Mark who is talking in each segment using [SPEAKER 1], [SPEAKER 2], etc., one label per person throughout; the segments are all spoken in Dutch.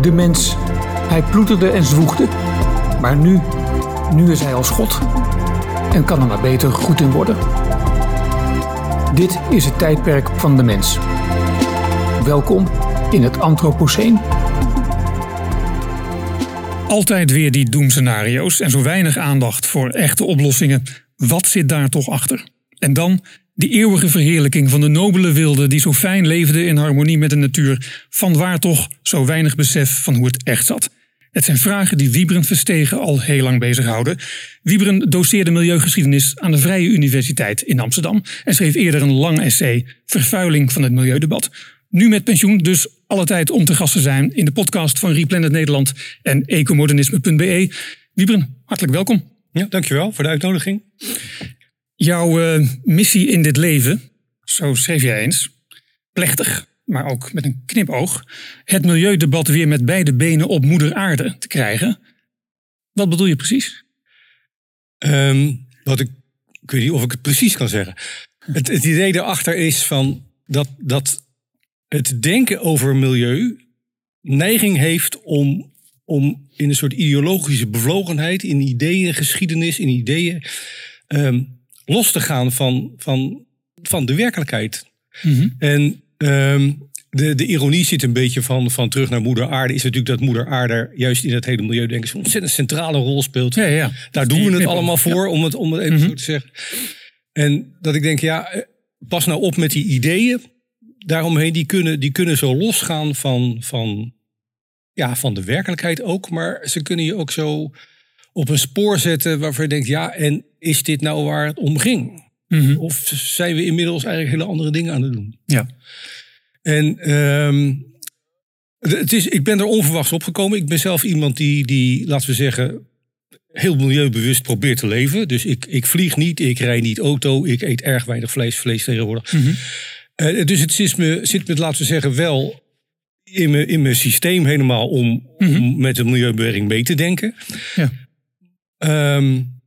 [SPEAKER 1] de mens. Hij ploeterde en zwoegde. Maar nu, nu is hij als God. En kan er maar beter goed in worden. Dit is het tijdperk van de mens. Welkom in het Anthropoceen.
[SPEAKER 2] Altijd weer die doemscenario's en zo weinig aandacht voor echte oplossingen. Wat zit daar toch achter? En dan die eeuwige verheerlijking van de nobele wilde die zo fijn leefde in harmonie met de natuur. Van waar toch zo weinig besef van hoe het echt zat? Het zijn vragen die Wiebren Verstegen al heel lang bezighouden. Wiebren doseerde milieugeschiedenis aan de Vrije Universiteit in Amsterdam en schreef eerder een lang essay Vervuiling van het Milieudebat. Nu met pensioen, dus alle tijd om te gast te zijn in de podcast van Replanet Nederland en ecomodernisme.be. Wiebren, hartelijk welkom.
[SPEAKER 3] Ja, dankjewel voor de uitnodiging.
[SPEAKER 2] Jouw uh, missie in dit leven, zo schreef jij eens, plechtig, maar ook met een knipoog, het milieudebat weer met beide benen op moeder aarde te krijgen. Wat bedoel je precies?
[SPEAKER 3] Um, wat ik, weet niet of ik het precies kan zeggen. Het, idee erachter is van dat, dat het denken over milieu neiging heeft om, om in een soort ideologische bevlogenheid, in ideeën, geschiedenis, in ideeën, um, los te gaan van, van, van de werkelijkheid. Mhm. En um, de, de ironie zit een beetje van, van terug naar moeder aarde. Is natuurlijk dat moeder aarde juist in het hele milieu denk ik een ontzettend centrale rol speelt.
[SPEAKER 2] Ja, ja.
[SPEAKER 3] Daar doen we het allemaal voor, om, het, om het even mhm. zo te zeggen. En dat ik denk, ja, eh, pas nou op met die ideeën daaromheen. Die kunnen, die kunnen zo losgaan van, van, ja, van de werkelijkheid ook. Maar ze kunnen je ook zo op een spoor zetten waarvan je denkt, ja, en is dit nou waar het om ging? Mhm. Of zijn we inmiddels eigenlijk hele andere dingen aan het doen?
[SPEAKER 2] Ja.
[SPEAKER 3] En um, het is, ik ben er onverwachts opgekomen. Ik ben zelf iemand die, die laten we zeggen, heel milieubewust probeert te leven. Dus ik, ik vlieg niet, ik rij niet auto, ik eet erg weinig vlees, vlees tegenwoordig. Mm dus het zit me, zit me, laten we zeggen, wel in mijn, in mijn systeem helemaal om, om mhm. met de milieubeweging mee te denken. Ja. Um,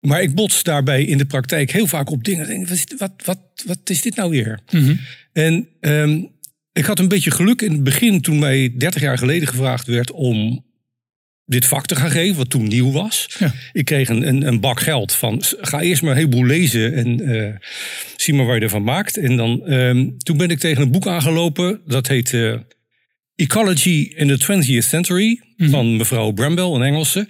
[SPEAKER 3] maar ik bots daarbij in de praktijk heel vaak op dingen. Denk, wat, wat, wat, wat is dit nou weer? Mhm. En um, ik had een beetje geluk in het begin toen mij 30 jaar geleden gevraagd werd om dit vak te gaan geven, wat toen nieuw was. Ja. Ik kreeg een, een, een, bak geld van ga eerst maar een heleboel lezen en uh, zie maar waar je ervan maakt. En dan, um, toen ben ik tegen een boek aangelopen, dat heet uh, Ecology in the 20th Century, mhm. van mevrouw Bramble, een Engelse.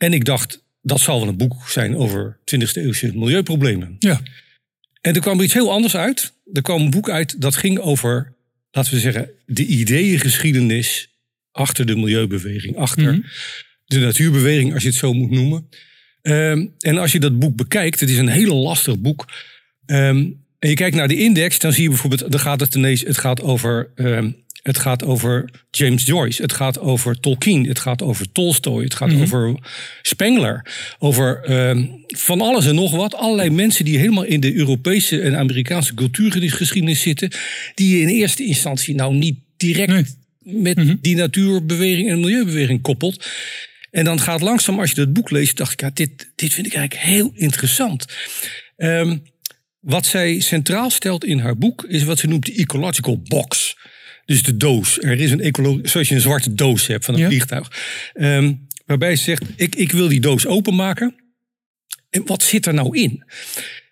[SPEAKER 3] En ik dacht, dat zal wel een boek zijn over 20e eeuwse milieuproblemen.
[SPEAKER 2] Ja.
[SPEAKER 3] En er kwam er iets heel anders uit. Er kwam een boek uit dat ging over, laten we zeggen, de ideeëngeschiedenis achter de milieubeweging, achter mhm. de natuurbeweging, als je het zo moet noemen. Ehm, en als je dat boek bekijkt, het is een heel lastig boek. Um, en je kijkt naar de index, dan zie je bijvoorbeeld, dan gaat het ineens, het gaat over um, het gaat over James Joyce. Het gaat over Tolkien. Het gaat over Tolstoy. Het gaat mhm. over Spengler. Over uh, van alles en nog wat. Allerlei mensen die helemaal in de Europese en Amerikaanse cultuurgeschiedenis zitten. Die je in eerste instantie nou niet direct met mhm. die natuurbeweging en milieubeweging koppelt. En dan gaat langzaam, als je dat boek leest, dacht ik, ja, dit, dit vind ik eigenlijk heel interessant. Um, wat zij centraal stelt in haar boek is wat ze noemt de ecological box. Dus de doos. Er is een ecologie, zoals je een zwarte doos hebt van een vliegtuig. Ehm, waarbij ze zegt, ik, ik wil die doos openmaken. En wat zit er nou in?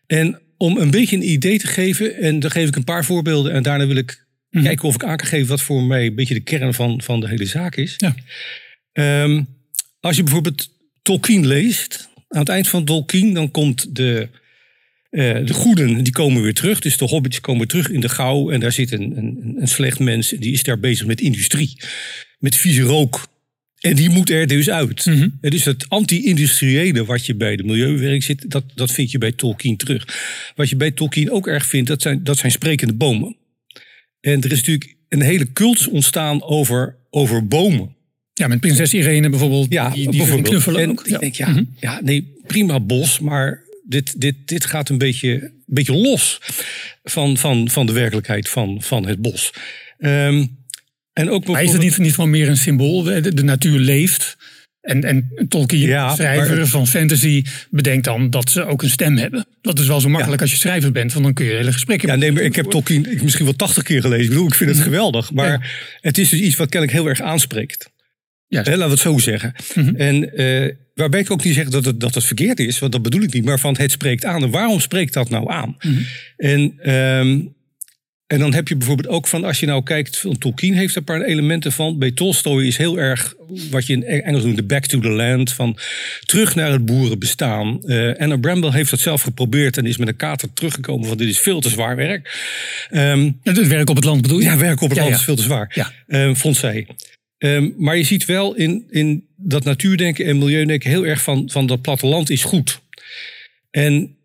[SPEAKER 3] En om een beetje een idee te geven, en dan geef ik een paar voorbeelden. En daarna wil ik mhm. kijken of ik aan kan geven wat voor mij een beetje de kern van, van de hele zaak is. Ja. Ehm, als je bijvoorbeeld Tolkien leest, aan het eind van Tolkien, dan komt de uh, de goeden die komen weer terug. Dus de hobbits komen terug in de gauw. En daar zit een, een, een slecht mens. Die is daar bezig met industrie. Met vieze rook. En die moet er dus uit. Mm -hmm. Dus het anti-industriële wat je bij de milieuwerk zit, dat, dat vind je bij Tolkien terug. Wat je bij Tolkien ook erg vindt, dat zijn, dat zijn sprekende bomen. En er is natuurlijk een hele cultus ontstaan over, over bomen.
[SPEAKER 2] Ja, met prinses Irene bijvoorbeeld.
[SPEAKER 3] Ja, die, die bijvoorbeeld. knuffelen en ook. Ik denk, ja, mm ja, nee, prima bos, maar dit, dit, dit gaat een beetje, een beetje los van, van, van de werkelijkheid van, van het bos. Um,
[SPEAKER 2] en ook maar is het niet, niet van meer een symbool? De, de natuur leeft. En, en Tolkien,
[SPEAKER 3] Ja,
[SPEAKER 2] schrijver
[SPEAKER 3] maar-
[SPEAKER 2] van fantasy, bedenkt dan dat ze ook een stem hebben. Dat is wel zo makkelijk als je schrijver bent, want dan kun je hele gesprekken
[SPEAKER 3] Ja, nee, maar ik heb. Tolkien ik misschien wel tachtig keer gelezen. Ik bedoel, ik vind het geweldig. Maar het is dus iets wat kennelijk heel erg aanspreekt.
[SPEAKER 2] Juist.
[SPEAKER 3] Hè, laten we het zo zeggen. En eh, waarbij ik ook niet zeg dat het, dat het verkeerd is, want dat bedoel ik niet. Maar van het spreekt aan. En waarom spreekt dat nou aan? En, ehm, en dan heb je bijvoorbeeld ook van, als je nou kijkt, van Tolkien heeft er een paar elementen van. Bij Tolstoy is heel erg, wat je in Engels noemt, de back to the land. Van terug naar het boerenbestaan. Eh Anna Bramble heeft dat zelf geprobeerd en is met een kater teruggekomen van dit is veel te zwaar werk. Ehm,
[SPEAKER 2] Het werk op het land bedoel je?
[SPEAKER 3] ja, werken op het
[SPEAKER 2] Ja,
[SPEAKER 3] land
[SPEAKER 2] ja.
[SPEAKER 3] is veel te zwaar,
[SPEAKER 2] Ja.
[SPEAKER 3] Ehm, vond zij. Ehm, maar je ziet wel in, in dat natuurdenken en milieudenken heel erg van, van dat platteland is goed. En,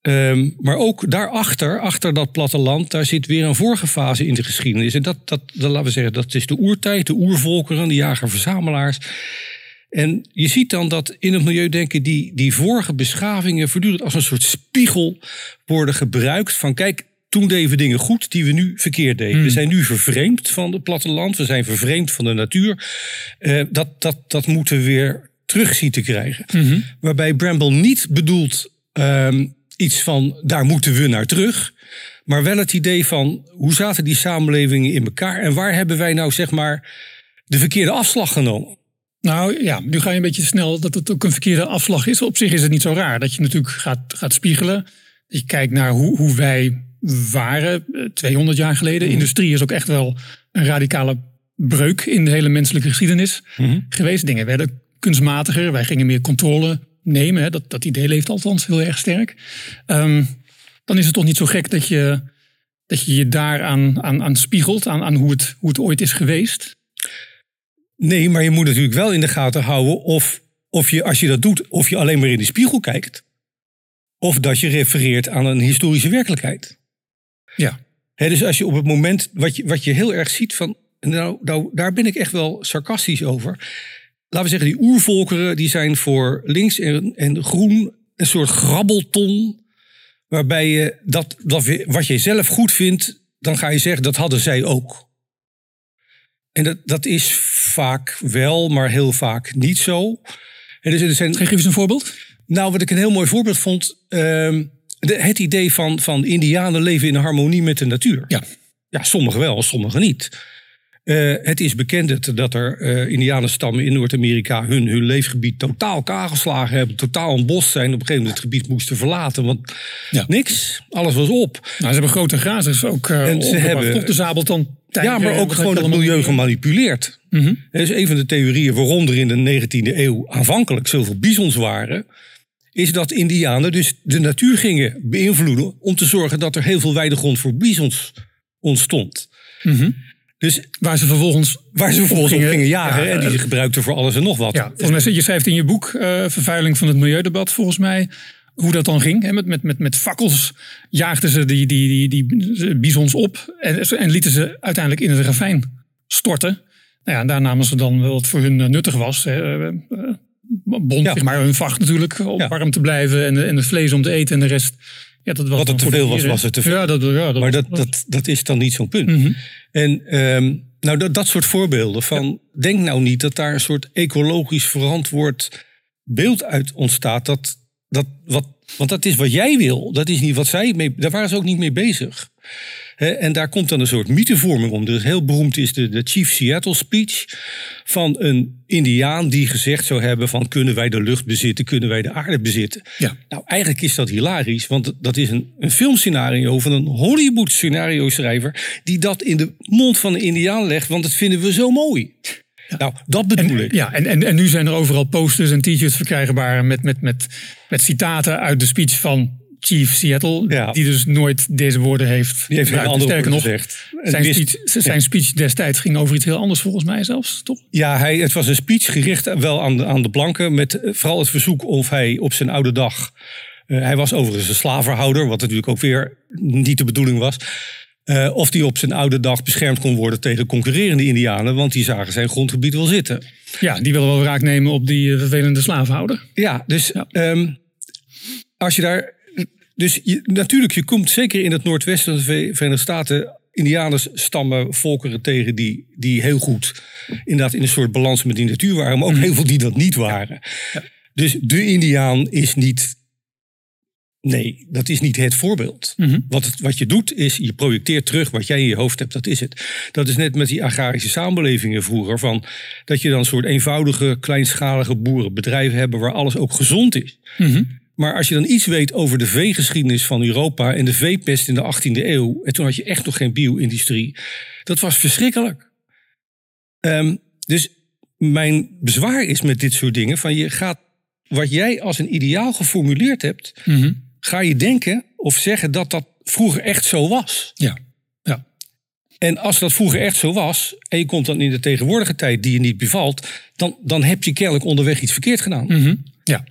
[SPEAKER 3] ehm, maar ook daarachter, achter dat platteland, daar zit weer een vorige fase in de geschiedenis. En dat, dat, dat laten we zeggen, dat is de oertijd, de oervolkeren, de jager-verzamelaars. En je ziet dan dat in het milieudenken die, die vorige beschavingen voortdurend als een soort spiegel worden gebruikt. Van kijk, toen deden we dingen goed die we nu verkeerd deden. We zijn nu vervreemd van het platteland. We zijn vervreemd van de natuur. Eh, dat, dat, dat moeten we weer terug zien te krijgen. Waarbij Bramble niet bedoelt ehm, iets van daar moeten we naar terug. Maar wel het idee van hoe zaten die samenlevingen in elkaar. En waar hebben wij nou zeg maar de verkeerde afslag genomen.
[SPEAKER 2] Nou ja, nu ga je een beetje snel dat het ook een verkeerde afslag is. Op zich is het niet zo raar dat je natuurlijk gaat, gaat spiegelen. Je kijkt naar hoe, hoe wij waren eh, 200 jaar geleden. Industrie is ook echt wel een radicale breuk in de hele menselijke geschiedenis geweest. Dingen werden kunstmatiger. Wij gingen meer controle nemen. Hè. Dat, dat idee leeft althans heel erg sterk. Ehm, dan is het toch niet zo gek dat je dat je, je daar aan, aan, aan spiegelt. Aan, aan hoe, het, hoe het ooit is geweest.
[SPEAKER 3] Nee, maar je moet natuurlijk wel in de gaten houden of, of je, als je dat doet, of je alleen maar in de spiegel kijkt. Of dat je refereert aan een historische werkelijkheid.
[SPEAKER 2] Ja.
[SPEAKER 3] Dus als je op het moment, wat je, wat je heel erg ziet van, nou, nou, daar ben ik echt wel sarcastisch over. Laten we zeggen, die oervolkeren, die zijn voor links en, en groen een soort grabbelton. Waarbij je dat, dat wat je zelf goed vindt, dan ga je zeggen, dat hadden zij ook. En dat, dat is vaak wel, maar heel vaak niet zo. En dus er zijn,
[SPEAKER 2] Geef eens een voorbeeld.
[SPEAKER 3] nou, wat ik een heel mooi voorbeeld vond. ehm, de, het idee van, van Indianen leven in harmonie met de natuur.
[SPEAKER 2] Ja.
[SPEAKER 3] Ja, sommigen wel, sommigen niet. Eh, het is bekend dat, dat er eh Indianenstammen in Noord-Amerika hun, hun leefgebied totaal kaargeslagen hebben, totaal ontbost zijn. Op een gegeven moment het gebied moesten verlaten, want
[SPEAKER 2] Ja.
[SPEAKER 3] niks, alles was op.
[SPEAKER 2] Nou, ze hebben grote grazers ook uh,
[SPEAKER 3] En ze hebben-
[SPEAKER 2] Toch de zabeltand.
[SPEAKER 3] Ja, maar ook gewoon het milieu gemanipuleerd.
[SPEAKER 2] Mhm.
[SPEAKER 3] Dat is een van de theorieën waarom er in de 19e eeuw aanvankelijk zoveel bizons waren. Is dat Indianen dus de natuur gingen beïnvloeden om te zorgen dat er heel veel weidegrond voor bizons ontstond. Dus
[SPEAKER 2] Waar ze vervolgens.
[SPEAKER 3] waar ze vervolgens op
[SPEAKER 2] gingen-
[SPEAKER 3] gingen jagen
[SPEAKER 2] ja,
[SPEAKER 3] en die
[SPEAKER 2] eh,
[SPEAKER 3] ze gebruikten voor alles en nog wat.
[SPEAKER 2] Ja, volgens mij, je schrijft in je boek eh, Vervuiling van het Milieudebat, volgens mij. Hoe dat dan ging. Hè? Met, met, met, met fakkels jaagden ze die, die, die, die bizons op. En, en lieten ze uiteindelijk in het ravijn storten. Nou ja, en daar namen ze dan wel wat voor hun eh, nuttig was. Hè, bond,
[SPEAKER 3] Ja.
[SPEAKER 2] zeg maar hun vacht natuurlijk, om
[SPEAKER 3] Ja.
[SPEAKER 2] warm te blijven. En, en het vlees om te eten en de rest. Ja, dat was
[SPEAKER 3] Wat
[SPEAKER 2] dan
[SPEAKER 3] te veel was, was er te veel.
[SPEAKER 2] Ja, dat, ja, dat
[SPEAKER 3] Maar
[SPEAKER 2] was-
[SPEAKER 3] dat, dat, dat is dan niet zo'n punt.
[SPEAKER 2] Mhm.
[SPEAKER 3] En ehm, nou, dat, dat soort voorbeelden van... denk nou niet dat daar een soort ecologisch verantwoord beeld uit ontstaat. Dat, dat, wat, want dat is wat jij wil. Dat is niet wat zij mee... Daar waren ze ook niet mee bezig. En daar komt dan een soort mythevorming om. Dus heel beroemd is de, de Chief Seattle speech van een indiaan die gezegd zou hebben van kunnen wij de lucht bezitten, kunnen wij de aarde bezitten.
[SPEAKER 2] Ja.
[SPEAKER 3] Nou, eigenlijk is dat hilarisch, want dat is een, een filmscenario van een Hollywood scenario schrijver die dat in de mond van een indiaan legt, want dat vinden we zo mooi. Nou, dat bedoel ik.
[SPEAKER 2] Ja, en, en, en nu zijn er overal posters en t-shirts verkrijgbaar met, met, met, met citaten uit de speech van Chief Seattle.
[SPEAKER 3] Ja.
[SPEAKER 2] Die dus nooit deze woorden heeft
[SPEAKER 3] Die heeft
[SPEAKER 2] gebruikt.
[SPEAKER 3] andere
[SPEAKER 2] Sterker nog,
[SPEAKER 3] woorden gezegd.
[SPEAKER 2] Zijn,
[SPEAKER 3] wist-
[SPEAKER 2] speech, zijn speech destijds ging over iets heel anders volgens mij zelfs, toch?
[SPEAKER 3] Ja, hij, het was een speech gericht wel aan de, aan de blanken. Met eh, vooral het verzoek of hij op zijn oude dag. eh, hij was overigens een slavenhouder, wat natuurlijk ook weer niet de bedoeling was. eh, of die op zijn oude dag beschermd kon worden tegen concurrerende Indianen. Want die zagen zijn grondgebied wel zitten.
[SPEAKER 2] Ja, die willen wel wraak nemen op die vervelende slavenhouder.
[SPEAKER 3] Ja, dus ehm, als je daar. Dus je, natuurlijk, je komt zeker in het noordwesten van de Ve- Verenigde Staten. Indianers stammen volkeren tegen die, die heel goed inderdaad in een soort balans met die natuur waren, maar ook heel veel die dat niet waren. Dus de Indiaan is niet. Nee, dat is niet het voorbeeld. wat, het- wat je doet is, je projecteert terug wat jij in je hoofd hebt, dat is het. Dat is net met die agrarische samenlevingen vroeger. Van, dat je dan een soort eenvoudige, kleinschalige boerenbedrijven hebben waar alles ook gezond is. Maar als je dan iets weet over de veegeschiedenis van Europa en de veepest in de 18e eeuw, en toen had je echt nog geen bio-industrie, dat was verschrikkelijk. Ehm, dus mijn bezwaar is met dit soort dingen: van je gaat wat jij als een ideaal geformuleerd hebt, ga je denken of zeggen dat dat vroeger echt zo was.
[SPEAKER 2] Ja. ja.
[SPEAKER 3] En als dat vroeger echt zo was, en je komt dan in de tegenwoordige tijd die je niet bevalt, dan, dan heb je kennelijk onderweg iets verkeerd gedaan.
[SPEAKER 2] Mhm. Ja.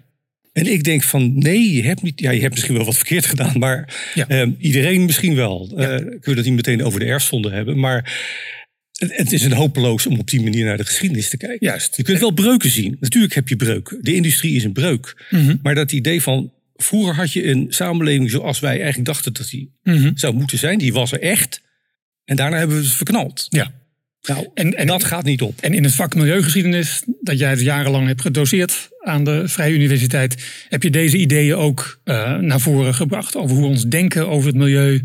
[SPEAKER 3] En ik denk van nee, je hebt niet. Ja, je hebt misschien wel wat verkeerd gedaan, maar
[SPEAKER 2] Ja.
[SPEAKER 3] ehm, iedereen misschien wel. Eh kunnen we dat niet meteen over de erfzonde hebben, maar het, het is een hopeloos om op die manier naar de geschiedenis te kijken.
[SPEAKER 2] Juist.
[SPEAKER 3] Je kunt wel breuken zien. Natuurlijk heb je breuken. De industrie is een breuk.
[SPEAKER 2] Mhm.
[SPEAKER 3] Maar dat idee van vroeger had je een samenleving zoals wij eigenlijk dachten dat die
[SPEAKER 2] Mhm.
[SPEAKER 3] zou moeten zijn, die was er echt. En daarna hebben we het verknald.
[SPEAKER 2] Ja.
[SPEAKER 3] Nou,
[SPEAKER 2] En- en-
[SPEAKER 3] dat gaat niet op.
[SPEAKER 2] En in het vak milieugeschiedenis, dat jij het jarenlang hebt gedoseerd aan de Vrije Universiteit, heb je deze ideeën ook eh, naar voren gebracht over hoe ons denken over het milieu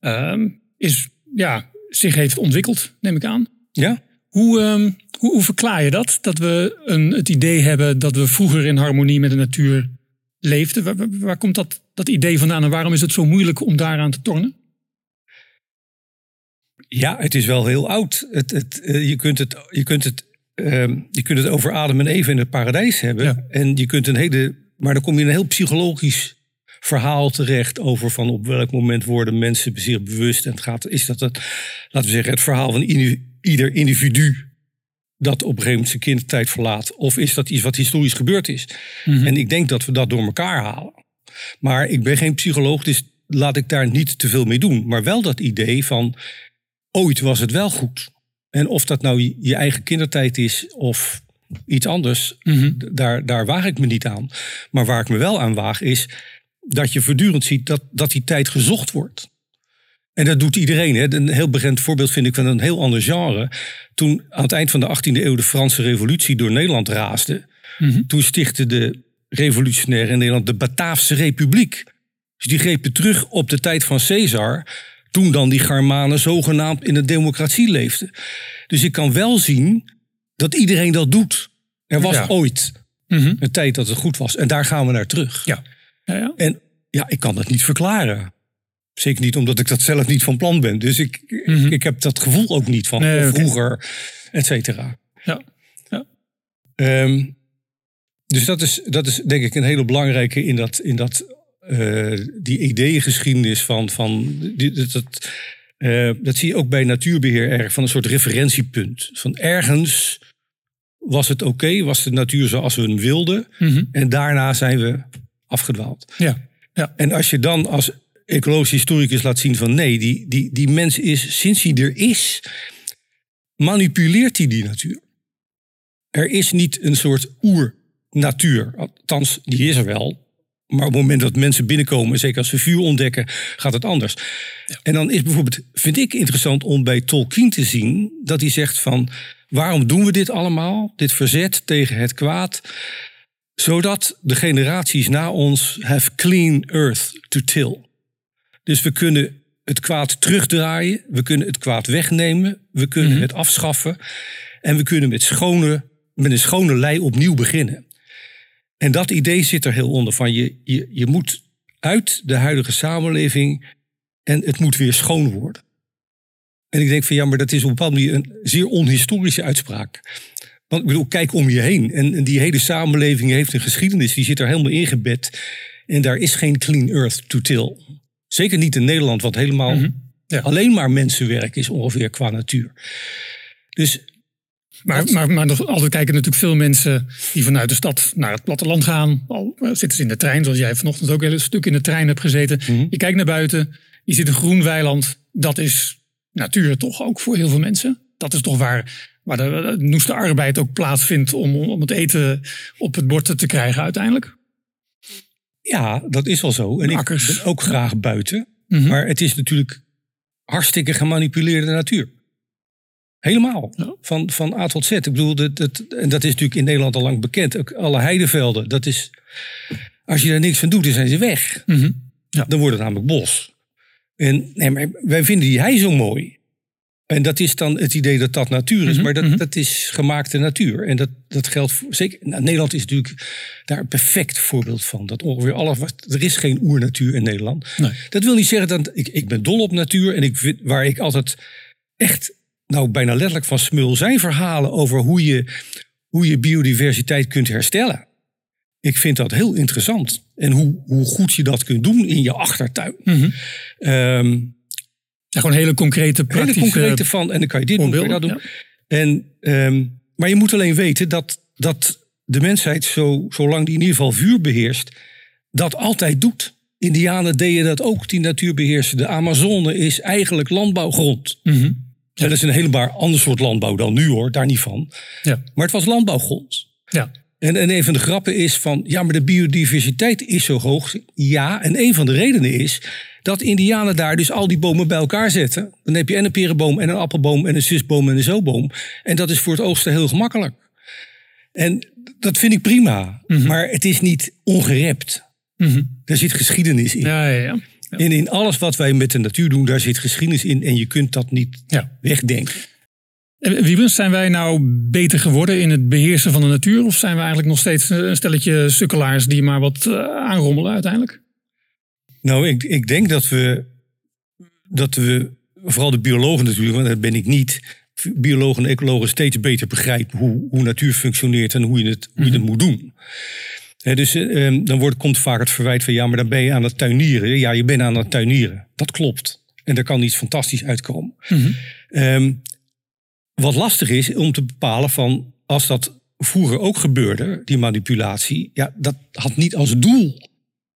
[SPEAKER 2] ehm, is, ja, zich heeft ontwikkeld, neem ik aan.
[SPEAKER 3] Ja?
[SPEAKER 2] Hoe, ehm, hoe, hoe verklaar je dat? Dat we een, het idee hebben dat we vroeger in harmonie met de natuur leefden. Waar, waar- waar komt dat, dat idee vandaan en waarom is het zo moeilijk om daaraan te tornen?
[SPEAKER 3] Ja, het is wel heel oud. Het, het, eh, je, kunt het, je, kunt het, ehm, je kunt het over Adam en Eva in het paradijs hebben.
[SPEAKER 2] Ja.
[SPEAKER 3] En je kunt een hele. Maar dan kom je in een heel psychologisch verhaal terecht over van op welk moment worden mensen zich bewust. En het gaat, is dat het, laten we zeggen, het verhaal van ieder individu dat op een gegeven moment zijn kindertijd verlaat? Of is dat iets wat historisch gebeurd is? En ik denk dat we dat door elkaar halen. Maar ik ben geen psycholoog, dus laat ik daar niet te veel mee doen. Maar wel dat idee van ooit was het wel goed. En of dat nou je- eigen kindertijd is of iets anders, d- daar, daar waag ik me niet aan. Maar waar ik me wel aan waag is dat je voortdurend ziet dat, dat die tijd gezocht wordt. En dat doet iedereen. Hè. Een heel bekend voorbeeld vind ik van een heel ander genre. Toen aan het eind van de 18e eeuw de Franse revolutie door Nederland raasde. Toen stichtte de revolutionairen in Nederland de Bataafse Republiek. Dus die grepen terug op de tijd van Caesar. Toen dan die Germanen zogenaamd in de democratie leefden. Dus ik kan wel zien dat iedereen dat doet. Er was
[SPEAKER 2] Ja.
[SPEAKER 3] ooit
[SPEAKER 2] Mhm.
[SPEAKER 3] een tijd dat het goed was. En daar gaan we naar terug.
[SPEAKER 2] Ja. Ja, ja.
[SPEAKER 3] En ja, ik kan dat niet verklaren. Zeker niet omdat ik dat zelf niet van plan ben. Dus ik,
[SPEAKER 2] Mhm.
[SPEAKER 3] ik heb dat gevoel ook niet van
[SPEAKER 2] Nee,
[SPEAKER 3] vroeger, et cetera.
[SPEAKER 2] ja. ja.
[SPEAKER 3] Ehm, dus dat is, dat is denk ik een hele belangrijke in, dat, in dat, eh, die ideeëngeschiedenis van. van die- dat, dat, eh, dat zie je ook bij natuurbeheer erg van een soort referentiepunt. Van ergens was het oké, was de natuur zoals we hem wilden.
[SPEAKER 2] Mhm.
[SPEAKER 3] En daarna zijn we afgedwaald.
[SPEAKER 2] ja. ja.
[SPEAKER 3] En als je dan als ecologisch historicus laat zien van nee, die, die, die mens is, sinds hij er is, manipuleert hij die natuur. Er is niet een soort oer-natuur. Althans, die is er wel. Maar op het moment dat mensen binnenkomen, zeker als ze vuur ontdekken, gaat het anders. En dan is bijvoorbeeld, vind ik interessant om bij Tolkien te zien, dat hij zegt van, waarom doen we dit allemaal? Dit verzet tegen het kwaad zodat de generaties na ons have clean earth to till. Dus we kunnen het kwaad terugdraaien, we kunnen het kwaad wegnemen, we kunnen het afschaffen en we kunnen met, schone, met een schone lei opnieuw beginnen. En dat idee zit er heel onder van je, je, je moet uit de huidige samenleving en het moet weer schoon worden. En ik denk van ja, maar dat is op een bepaalde manier een zeer onhistorische uitspraak. Want ik bedoel, kijk om je heen. En, en die hele samenleving heeft een geschiedenis, die zit er helemaal ingebed. En daar is geen clean earth to till. Zeker niet in Nederland, wat helemaal
[SPEAKER 2] Ja.
[SPEAKER 3] alleen maar mensenwerk is ongeveer qua natuur. Dus
[SPEAKER 2] Maar, maar, maar nog altijd kijken natuurlijk veel mensen die vanuit de stad naar het platteland gaan. Al eh, zitten ze in de trein, zoals jij vanochtend ook een hele stuk in de trein hebt gezeten.
[SPEAKER 3] Mhm.
[SPEAKER 2] Je kijkt naar buiten, je ziet een groen weiland. Dat is natuur toch ook voor heel veel mensen. Dat is toch waar, waar de, de noeste arbeid ook plaatsvindt om, om het eten op het bord te krijgen uiteindelijk.
[SPEAKER 3] ja, dat is wel zo. En ik ben ook graag buiten.
[SPEAKER 2] Mhm.
[SPEAKER 3] Maar het is natuurlijk hartstikke gemanipuleerde natuur. Helemaal.
[SPEAKER 2] Ja.
[SPEAKER 3] Van, van A tot Z. Ik bedoel, dat, dat, en dat is natuurlijk in Nederland al lang bekend. Ook alle heidevelden. Dat is, als je daar niks van doet, dan zijn ze weg.
[SPEAKER 2] Mhm.
[SPEAKER 3] Dan wordt het namelijk bos. En nee, maar wij vinden die hei zo mooi. En dat is dan het idee dat dat natuur is.
[SPEAKER 2] Mhm,
[SPEAKER 3] Maar dat,
[SPEAKER 2] mhm.
[SPEAKER 3] dat is gemaakte natuur. En dat, dat geldt voor, zeker. Nou, Nederland is natuurlijk daar een perfect voorbeeld van. Dat ongeveer alles. Er is geen oernatuur in Nederland.
[SPEAKER 2] Nee.
[SPEAKER 3] Dat wil niet zeggen dat. Ik, ik ben dol op natuur. En ik waar ik altijd echt. Nou, bijna letterlijk van smul zijn verhalen over hoe je, hoe je biodiversiteit kunt herstellen. Ik vind dat heel interessant. En hoe, hoe goed je dat kunt doen in je achtertuin.
[SPEAKER 2] Mhm.
[SPEAKER 3] Ehm,
[SPEAKER 2] Ja, gewoon hele concrete,
[SPEAKER 3] hele
[SPEAKER 2] praktische
[SPEAKER 3] concrete van. En dan kan je dit doen, kan je dat doen. En, ehm, maar je moet alleen weten dat, dat de mensheid, zo, zolang die in ieder geval vuur beheerst, dat altijd doet. Indianen deden dat ook, die natuur beheersen. De Amazone is eigenlijk landbouwgrond.
[SPEAKER 2] Mhm.
[SPEAKER 3] Dat is een helemaal ander soort landbouw dan nu hoor, daar niet van.
[SPEAKER 2] Ja.
[SPEAKER 3] Maar het was landbouwgrond.
[SPEAKER 2] Ja.
[SPEAKER 3] En, en een van de grappen is van, ja, maar de biodiversiteit is zo hoog. Ja, en een van de redenen is dat Indianen daar dus al die bomen bij elkaar zetten. Dan heb je en een perenboom en een appelboom en een zusboom en een zoboom. En dat is voor het oogsten heel gemakkelijk. En dat vind ik prima. Maar het is niet ongerept.
[SPEAKER 2] Mhm.
[SPEAKER 3] Daar zit geschiedenis in.
[SPEAKER 2] Ja, ja, ja.
[SPEAKER 3] En in alles wat wij met de natuur doen, daar zit geschiedenis in. En je kunt dat niet
[SPEAKER 2] ja.
[SPEAKER 3] wegdenken.
[SPEAKER 2] En Wiebens, zijn wij nou beter geworden in het beheersen van de natuur? Of zijn we eigenlijk nog steeds een stelletje sukkelaars die maar wat eh, aanrommelen uiteindelijk?
[SPEAKER 3] Nou, ik, ik denk dat we, dat we, vooral de biologen natuurlijk, want dat ben ik niet, biologen en ecologen steeds beter begrijpen hoe, hoe natuur functioneert en hoe je het, hoe je het moet doen. Dus eh, ehm, dan wordt, komt vaak het verwijt van ja, maar dan ben je aan het tuinieren. Ja, je bent aan het tuinieren. Dat klopt. En daar kan iets fantastisch uitkomen. Ehm, wat lastig is om te bepalen van als dat vroeger ook gebeurde, die manipulatie, ja, dat had niet als doel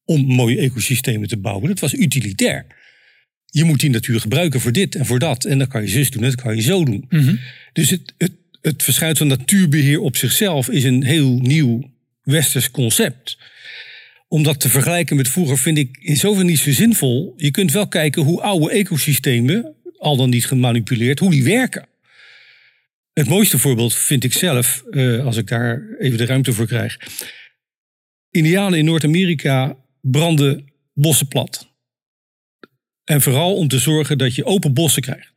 [SPEAKER 3] om mooie ecosystemen te bouwen. Dat was utilitair. Je moet die natuur gebruiken voor dit en voor dat. En dan kan je zus doen en dat kan je zo doen. Dus het, het, het verschuiven van natuurbeheer op zichzelf is een heel nieuw westers concept. Om dat te vergelijken met vroeger vind ik in zover niet zo zinvol. Je kunt wel kijken hoe oude ecosystemen, al dan niet gemanipuleerd, hoe die werken. Het mooiste voorbeeld vind ik zelf, eh, als ik daar even de ruimte voor krijg. Indianen in Noord-Amerika branden bossen plat. En vooral om te zorgen dat je open bossen krijgt.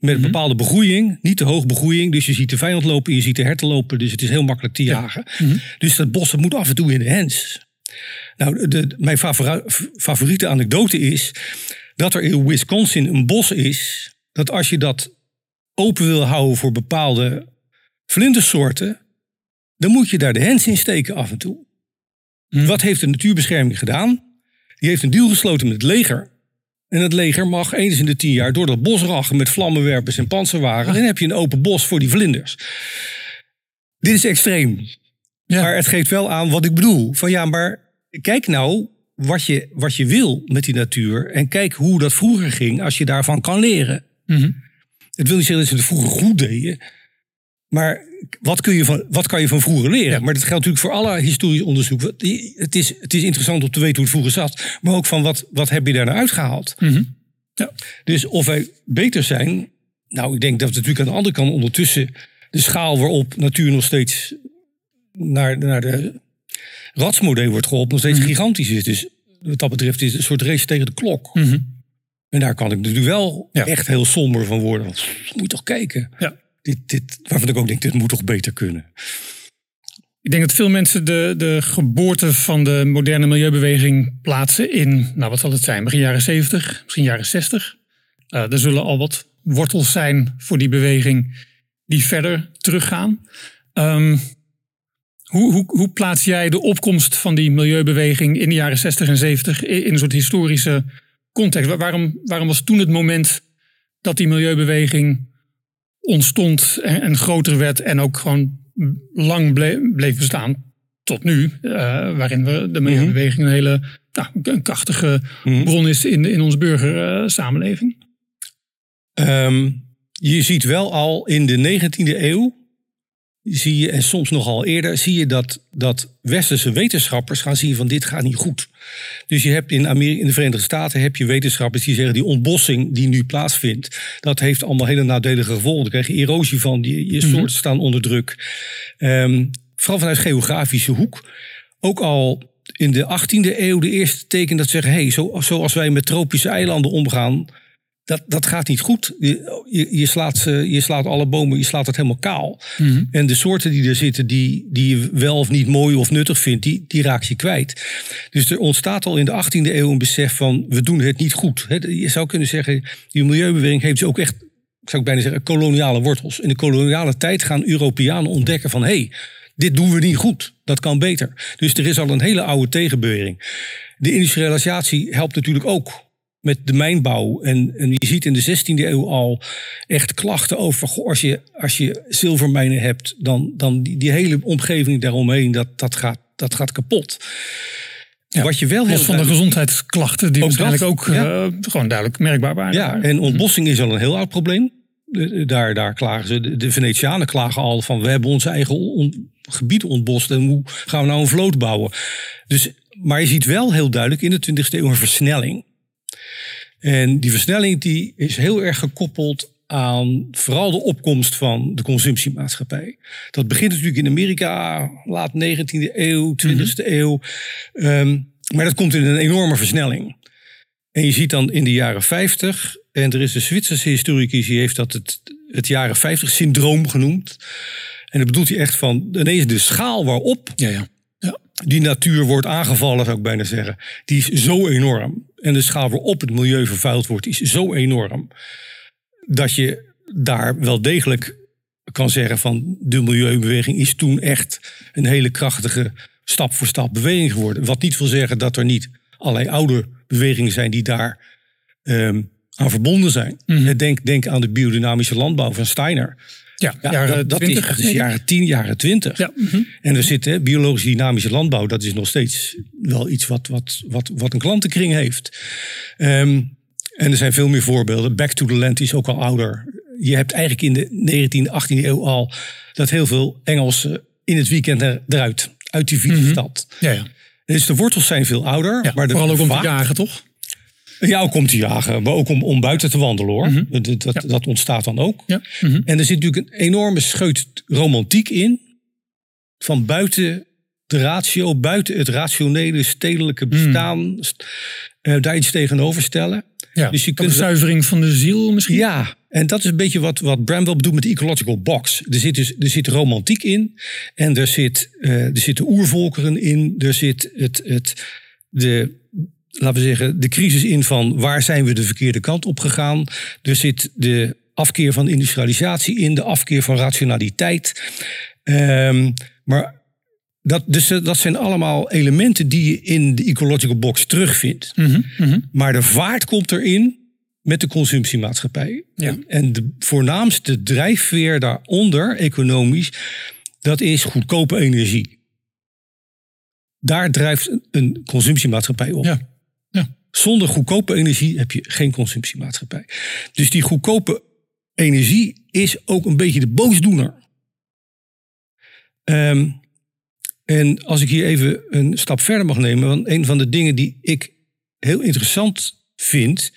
[SPEAKER 3] Met een bepaalde begroeiing, niet te hoog begroeiing. Dus je ziet de vijand lopen, je ziet de herten lopen. Dus het is heel makkelijk te jagen. Dus dat bos dat moet af en toe in de hens. Nou, de, mijn favoriete anekdote is dat er in Wisconsin een bos is. Dat als je dat open wil houden voor bepaalde vlindersoorten. dan moet je daar de hens in steken af en toe. Wat heeft de natuurbescherming gedaan? Die heeft een deal gesloten met het leger. En het leger mag eens in de tien jaar door dat bos rachen met vlammenwerpers en panzerwagen. En dan heb je een open bos voor die vlinders. Dit is extreem.
[SPEAKER 2] Ja.
[SPEAKER 3] Maar het geeft wel aan wat ik bedoel. Van ja, maar kijk nou wat je, wat je wil met die natuur. En kijk hoe dat vroeger ging als je daarvan kan leren.
[SPEAKER 2] Mhm.
[SPEAKER 3] Het wil niet zeggen dat ze het vroeger goed deden. Maar wat, kun je van, wat kan je van vroeger leren? Maar dat geldt natuurlijk voor alle historisch onderzoek. Het is, het is interessant om te weten hoe het vroeger zat. Maar ook van wat, wat heb je daar nou uitgehaald?
[SPEAKER 2] Ja.
[SPEAKER 3] Dus of wij beter zijn. Nou, ik denk dat we natuurlijk aan de andere kant ondertussen. de schaal waarop natuur nog steeds. naar, naar de ratsmodel wordt geholpen. nog steeds gigantisch is. Dus wat dat betreft is het een soort race tegen de klok. En daar kan ik natuurlijk wel
[SPEAKER 2] Ja.
[SPEAKER 3] echt heel somber van worden. Want moet je toch kijken.
[SPEAKER 2] Ja.
[SPEAKER 3] Dit, waarvan ik ook denk, dit moet toch beter kunnen.
[SPEAKER 2] Ik denk dat veel mensen de, de geboorte van de moderne milieubeweging plaatsen in, nou wat zal het zijn, begin jaren 70, misschien jaren 60. Eh, er zullen al wat wortels zijn voor die beweging die verder teruggaan. Ehm, hoe, hoe, hoe plaats jij de opkomst van die milieubeweging in de jaren 60 en 70 in een soort historische context? Wa- Waarom, waarom was toen het moment dat die milieubeweging ontstond en, en groter werd en ook gewoon lang ble- bleef bestaan tot nu, eh, waarin we de milieubeweging een hele nou, een krachtige bron is in, in onze burgersamenleving.
[SPEAKER 3] Ehm, je ziet wel al in de 19e eeuw zie je, en soms nogal eerder, zie je dat, dat westerse wetenschappers gaan zien van dit gaat niet goed. Dus je hebt in, Amerika, in de Verenigde Staten heb je wetenschappers die zeggen die ontbossing die nu plaatsvindt, dat heeft allemaal hele nadelige gevolgen. Dan krijg je erosie van, die, je soorten staan onder druk. Ehm, vooral vanuit geografische hoek. Ook al in de 18e eeuw de eerste teken dat zeggen, hey, zo, zoals wij met tropische eilanden omgaan, dat, dat gaat niet goed. Je, je, je slaat, je slaat alle bomen, je slaat het helemaal kaal.
[SPEAKER 2] Mhm.
[SPEAKER 3] En de soorten die er zitten, die, die je wel of niet mooi of nuttig vindt, die, die raak je kwijt. Dus er ontstaat al in de 18e eeuw een besef van, we doen het niet goed. Je zou kunnen zeggen, die milieubeweging heeft dus ook echt, ik zou bijna zeggen, koloniale wortels. In de koloniale tijd gaan Europeanen ontdekken van, hé, hey, dit doen we niet goed. Dat kan beter. Dus er is al een hele oude tegenbeweging. De industrialisatie helpt natuurlijk ook met de mijnbouw. En, en je ziet in de 16e eeuw al echt klachten over. Goh, als, je, als je zilvermijnen hebt, dan, dan die, die hele omgeving daaromheen, dat, dat, gaat, dat gaat kapot. Wat je wel
[SPEAKER 2] Los van de gezondheidsklachten die
[SPEAKER 3] Ook
[SPEAKER 2] waarschijnlijk
[SPEAKER 3] dat,
[SPEAKER 2] ook
[SPEAKER 3] ja.
[SPEAKER 2] eh, gewoon duidelijk merkbaar waren.
[SPEAKER 3] Ja, en ontbossing is al een heel oud probleem. Daar, daar klagen ze. De, de Venetianen klagen al van we hebben onze eigen on- gebied ontbost en hoe gaan we nou een vloot bouwen? Dus, maar je ziet wel heel duidelijk in de 20e eeuw een versnelling. En die versnelling die is heel erg gekoppeld aan vooral de opkomst van de consumptiemaatschappij. Dat begint natuurlijk in Amerika, laat 19e eeuw, 20e eeuw. Ehm, maar dat komt in een enorme versnelling. En je ziet dan in de jaren 50, en er is een Zwitserse historicus die heeft dat het, het jaren 50 syndroom genoemd. En dat bedoelt hij echt van ineens de schaal waarop
[SPEAKER 2] Ja, ja.
[SPEAKER 3] die natuur wordt aangevallen, zou ik bijna zeggen. Die is zo enorm. En de schaal waarop het milieu vervuild wordt, is zo enorm. Dat je daar wel degelijk kan zeggen van de milieubeweging is toen echt een hele krachtige stap voor stap beweging geworden. Wat niet wil zeggen dat er niet allerlei oude bewegingen zijn die daar ehm, aan verbonden zijn. Denk, denk aan de biodynamische landbouw van Steiner.
[SPEAKER 2] Ja,
[SPEAKER 3] Ja,
[SPEAKER 2] jaren
[SPEAKER 3] dat, dat
[SPEAKER 2] 20,
[SPEAKER 3] is, jaren 10, jaren 20.
[SPEAKER 2] Ja, mhm.
[SPEAKER 3] En er zit hè, biologisch dynamische landbouw, dat is nog steeds wel iets wat, wat, wat, wat een klantenkring heeft. Ehm, en er zijn veel meer voorbeelden. Back to the Land is ook al ouder. Je hebt eigenlijk in de 19e, 18e eeuw al dat heel veel Engelsen in het weekend er- eruit, uit die vieze stad.
[SPEAKER 2] ja, ja.
[SPEAKER 3] Dus de wortels zijn veel ouder.
[SPEAKER 2] ja
[SPEAKER 3] maar de,
[SPEAKER 2] vooral ook om te jagen, toch?
[SPEAKER 3] Ja, ook om te jagen, maar ook om, om buiten te wandelen hoor. Dat, dat, dat ontstaat dan ook.
[SPEAKER 2] Ja. mhm.
[SPEAKER 3] En er zit natuurlijk een enorme scheut romantiek in. Van buiten de ratio, buiten het rationele stedelijke bestaan. st- eh, daar iets tegenover stellen.
[SPEAKER 2] ja.
[SPEAKER 3] Dus je kunt
[SPEAKER 2] een zuivering van de ziel misschien?
[SPEAKER 3] Ja, en dat is een beetje wat, wat Bramwell doet met de ecological box. Er zit, dus, er zit romantiek in. En er, zit, eh, er zitten oervolkeren in. Er zit het, het, de, laten we zeggen, de crisis in van waar zijn we de verkeerde kant op gegaan. Er zit de afkeer van industrialisatie in. De afkeer van rationaliteit. Ehm, maar dat, dus eh, dat zijn allemaal elementen die je in de ecological box terugvindt.
[SPEAKER 2] Mhm, mhm.
[SPEAKER 3] Maar de vaart komt erin met de consumptiemaatschappij.
[SPEAKER 2] Ja.
[SPEAKER 3] En de voornaamste drijfveer daaronder, economisch, dat is goedkope energie. Daar drijft een- een consumptiemaatschappij op.
[SPEAKER 2] Ja. Ja.
[SPEAKER 3] Zonder goedkope energie heb je geen consumptiemaatschappij. Dus die goedkope energie is ook een beetje de boosdoener. Ehm, en als ik hier even een stap verder mag nemen, want een van de dingen die ik heel interessant vind,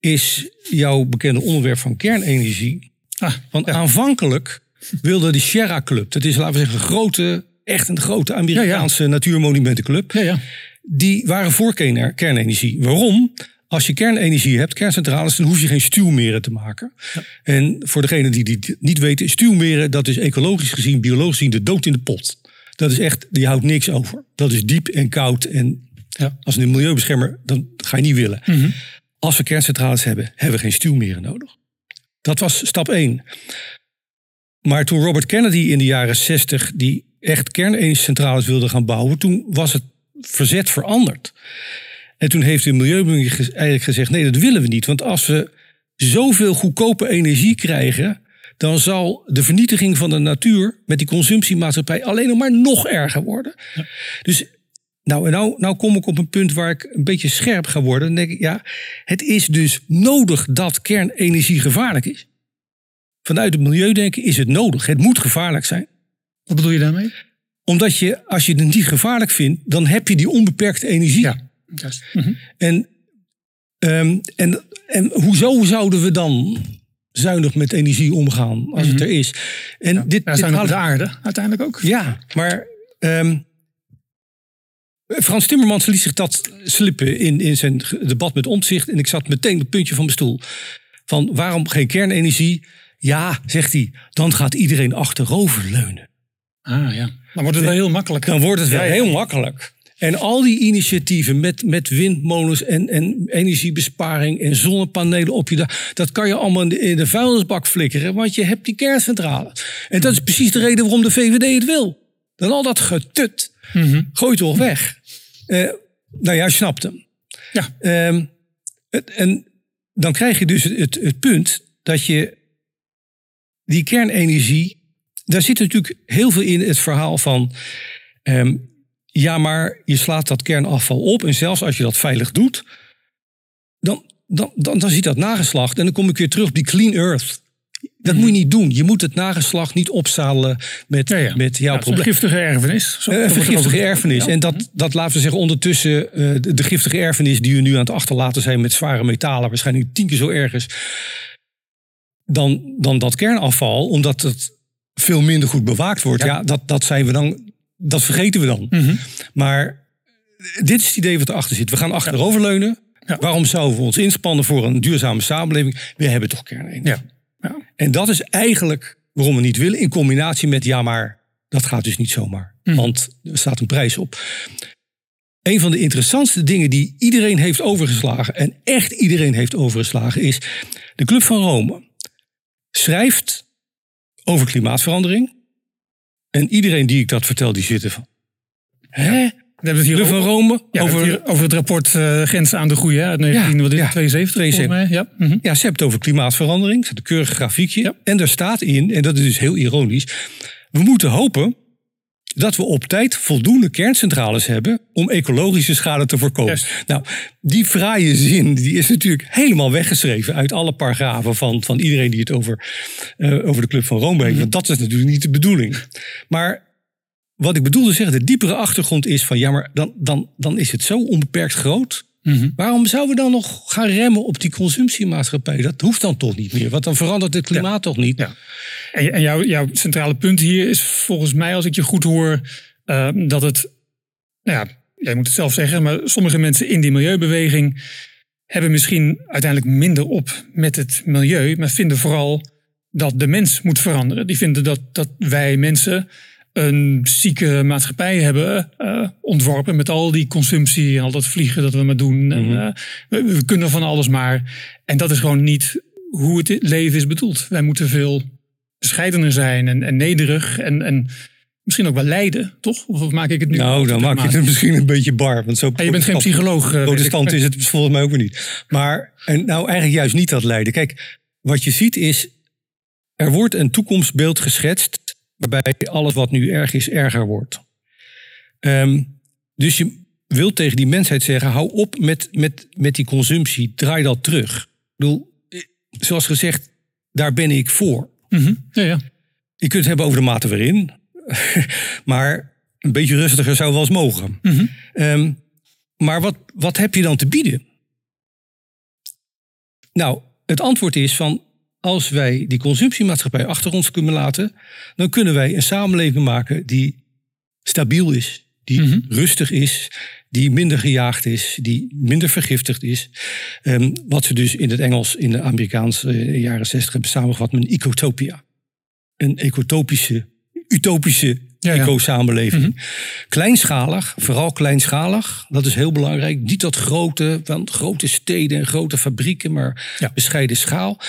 [SPEAKER 3] is jouw bekende onderwerp van kernenergie.
[SPEAKER 2] Ah,
[SPEAKER 3] Want aanvankelijk wilde de Sierra Club, dat is laten we zeggen een grote, echt een grote Amerikaanse natuurmonumentenclub,
[SPEAKER 2] ja, ja.
[SPEAKER 3] Die waren voor kern- kernenergie. Waarom? Als je kernenergie hebt, kerncentrales, dan hoef je geen stuwmeren te maken. En voor degenen die dit niet weten, stuwmeren, dat is ecologisch gezien, biologisch gezien, de dood in de pot. Dat is echt, die houdt niks over. Dat is diep en koud. En
[SPEAKER 2] Ja.
[SPEAKER 3] als een milieubeschermer, dan ga je niet willen. Als we kerncentrales hebben, hebben we geen stuwmeren nodig. Dat was stap 1. Maar toen Robert Kennedy in de jaren 60 die echt kernenergiecentrales wilde gaan bouwen, toen was het verzet veranderd. En toen heeft de Milieubeweging ge- eigenlijk gezegd: nee, dat willen we niet. Want als we zoveel goedkope energie krijgen, dan zal de vernietiging van de natuur met die consumptiemaatschappij alleen nog maar nog erger worden. Dus nou, en nou, nou kom ik op een punt waar ik een beetje scherp ga worden. Dan denk ik, ja, het is dus nodig dat kernenergie gevaarlijk is. Vanuit het milieudenken is het nodig. Het moet gevaarlijk zijn.
[SPEAKER 2] Wat bedoel je daarmee?
[SPEAKER 3] Omdat je, als je het niet gevaarlijk vindt, dan heb je die onbeperkte energie.
[SPEAKER 2] Ja. Mhm.
[SPEAKER 3] En, ehm, en, en hoezo zouden we dan zuinig met energie omgaan als het er is? En dit,
[SPEAKER 2] Ja,
[SPEAKER 3] dit haalt-
[SPEAKER 2] de aarde uiteindelijk ook.
[SPEAKER 3] Ja, maar ehm, Frans Timmermans liet zich dat slippen in, in zijn debat met omzicht. En ik zat meteen op het puntje van mijn stoel. Van waarom geen kernenergie? Ja, zegt hij, dan gaat iedereen achteroverleunen.
[SPEAKER 2] Ah ja. Dan wordt het wel heel makkelijk.
[SPEAKER 3] Dan wordt het wel
[SPEAKER 2] Ja, ja.
[SPEAKER 3] heel makkelijk. En al die initiatieven met, met windmolens en, en energiebesparing en zonnepanelen op je dak, dat kan je allemaal in de, in de vuilnisbak flikkeren, want je hebt die kerncentrale. En dat is precies de reden waarom de VVD het wil. Dan al dat getut,
[SPEAKER 2] Mhm.
[SPEAKER 3] gooi toch weg. Eh, nou ja, je snapt hem.
[SPEAKER 2] Ja.
[SPEAKER 3] Ehm, het, en dan krijg je dus het, het punt dat je die kernenergie, daar zit natuurlijk heel veel in het verhaal van, ehm, ja, maar je slaat dat kernafval op en zelfs als je dat veilig doet, dan, dan, dan, dan zit dat nageslacht en dan kom ik weer terug op die clean earth. Dat moet je niet doen. Je moet het nageslacht niet opzadelen met,
[SPEAKER 2] Ja, ja.
[SPEAKER 3] met jouw
[SPEAKER 2] Ja, is een
[SPEAKER 3] probleem.
[SPEAKER 2] giftige erfenis. Zo-
[SPEAKER 3] Een
[SPEAKER 2] er
[SPEAKER 3] vergiftige erfenis. En dat, dat laten we zeggen ondertussen eh, de, de giftige erfenis die we nu aan het achterlaten zijn met zware metalen, waarschijnlijk tien keer zo erg is dan, dan dat kernafval, omdat het veel minder goed bewaakt wordt. Ja, dat, dat zijn we dan, dat vergeten we dan.
[SPEAKER 2] Mhm.
[SPEAKER 3] Maar dit is het idee wat erachter zit. We gaan achteroverleunen.
[SPEAKER 2] Ja.
[SPEAKER 3] Waarom zouden we ons inspannen voor een duurzame samenleving? We hebben toch kernenergie.
[SPEAKER 2] Ja. Ja.
[SPEAKER 3] En dat is eigenlijk waarom we niet willen. In combinatie met, ja maar dat gaat dus niet zomaar.
[SPEAKER 2] Mhm.
[SPEAKER 3] Want er staat een prijs op. Een van de interessantste dingen die iedereen heeft overgeslagen. En echt iedereen heeft overgeslagen is. De Club van Rome schrijft over klimaatverandering. En iedereen die ik dat vertel, die zitten van. Hè?
[SPEAKER 2] We hebben het hier
[SPEAKER 3] van
[SPEAKER 2] over,
[SPEAKER 3] Rome?
[SPEAKER 2] ja,
[SPEAKER 3] over,
[SPEAKER 2] het hier over het rapport eh Grenzen aan de Groei hè, uit 19, wat is het,
[SPEAKER 3] ja.
[SPEAKER 2] 72 volgens mij. Ja. Mhm.
[SPEAKER 3] Ja, ze hebben het over klimaatverandering. Er staat een keurig grafiekje.
[SPEAKER 2] Ja.
[SPEAKER 3] En daar staat in, en dat is dus heel ironisch. We moeten hopen dat we op tijd voldoende kerncentrales hebben om ecologische schade te voorkomen. Nou, die fraaie zin die is natuurlijk helemaal weggeschreven uit alle paragrafen van, van iedereen die het over, eh, over de Club van Rome heeft. Want dat is natuurlijk niet de bedoeling. Maar wat ik bedoelde zeggen, de diepere achtergrond is van ja, maar dan, dan, dan is het zo onbeperkt groot.
[SPEAKER 2] Mhm.
[SPEAKER 3] Waarom zouden we dan nog gaan remmen op die consumptiemaatschappij? Dat hoeft dan toch niet meer, want dan verandert het klimaat toch niet?
[SPEAKER 2] Ja. En, en jouw, jouw centrale punt hier is volgens mij, als ik je goed hoor, eh, dat het, nou ja, jij moet het zelf zeggen, maar sommige mensen in die milieubeweging hebben misschien uiteindelijk minder op met het milieu, maar vinden vooral dat de mens moet veranderen. Die vinden dat, dat wij mensen een zieke maatschappij hebben eh, ontworpen met al die consumptie en al dat vliegen dat we maar doen. En,
[SPEAKER 3] Mhm.
[SPEAKER 2] eh, we, we kunnen van alles maar. En dat is gewoon niet hoe het leven is bedoeld. Wij moeten veel bescheidener zijn en, en nederig en, en misschien ook wel lijden, toch? Of maak ik het nu?
[SPEAKER 3] Nou, dan maak je het misschien een beetje bar. Want zo
[SPEAKER 2] Ja, je bent geen psycholoog. eh.
[SPEAKER 3] Protestant is het volgens mij ook weer niet. Maar en nou eigenlijk juist niet dat lijden. Kijk, wat je ziet is, er wordt een toekomstbeeld geschetst waarbij alles wat nu erg is, erger wordt. Ehm, dus je wilt tegen die mensheid zeggen, hou op met, met, met die consumptie, draai dat terug. Ik bedoel, eh, zoals gezegd, daar ben ik voor.
[SPEAKER 2] Mhm. Ja, ja.
[SPEAKER 3] Je kunt het hebben over de mate waarin. maar een beetje rustiger zou wel eens mogen.
[SPEAKER 2] Mhm.
[SPEAKER 3] Ehm, maar wat, wat heb je dan te bieden? Nou, het antwoord is van als wij die consumptiemaatschappij achter ons kunnen laten, dan kunnen wij een samenleving maken die stabiel is, die
[SPEAKER 2] Mhm.
[SPEAKER 3] rustig is, die minder gejaagd is, die minder vergiftigd is. Ehm, wat ze dus in het Engels in de Amerikaanse eh, jaren 60 hebben samengevat met een ecotopia. Een ecotopische, utopische
[SPEAKER 2] Ja, ja.
[SPEAKER 3] eco-samenleving. Kleinschalig, vooral kleinschalig. Dat is heel belangrijk. Niet dat grote, want grote steden en grote fabrieken, maar
[SPEAKER 2] Ja.
[SPEAKER 3] bescheiden schaal.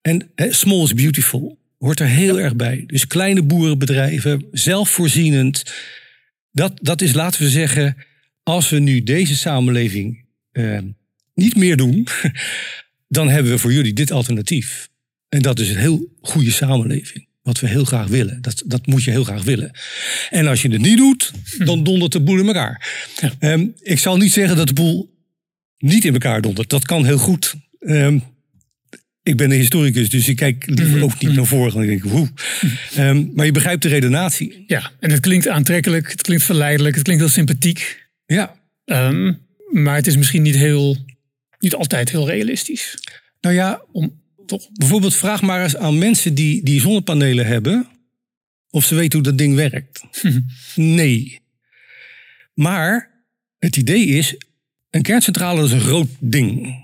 [SPEAKER 3] En small is beautiful hoort er heel erg bij. Dus kleine boerenbedrijven, zelfvoorzienend. Dat, dat is, laten we zeggen, als we nu deze samenleving eh, niet meer doen, dan hebben we voor jullie dit alternatief. En dat is een heel goede samenleving. Wat we heel graag willen. Dat, dat moet je heel graag willen. En als je het niet doet, dan dondert de boel in elkaar. Ehm, ik zal niet zeggen dat de boel niet in elkaar dondert. Dat kan heel goed. Ehm, ik ben een historicus, dus ik kijk liever
[SPEAKER 2] Mhm.
[SPEAKER 3] ook niet naar voren. Dan denk ik, hoe. Ehm, maar je begrijpt de redenatie.
[SPEAKER 2] Ja, en het klinkt aantrekkelijk, het klinkt verleidelijk, het klinkt heel sympathiek.
[SPEAKER 3] Ja.
[SPEAKER 2] Ehm, maar het is misschien niet, heel, niet altijd heel realistisch.
[SPEAKER 3] Nou ja,
[SPEAKER 2] Om, toch?
[SPEAKER 3] bijvoorbeeld vraag maar eens aan mensen die, die zonnepanelen hebben. Of ze weten hoe dat ding werkt. nee. Maar het idee is, een kerncentrale is een groot ding.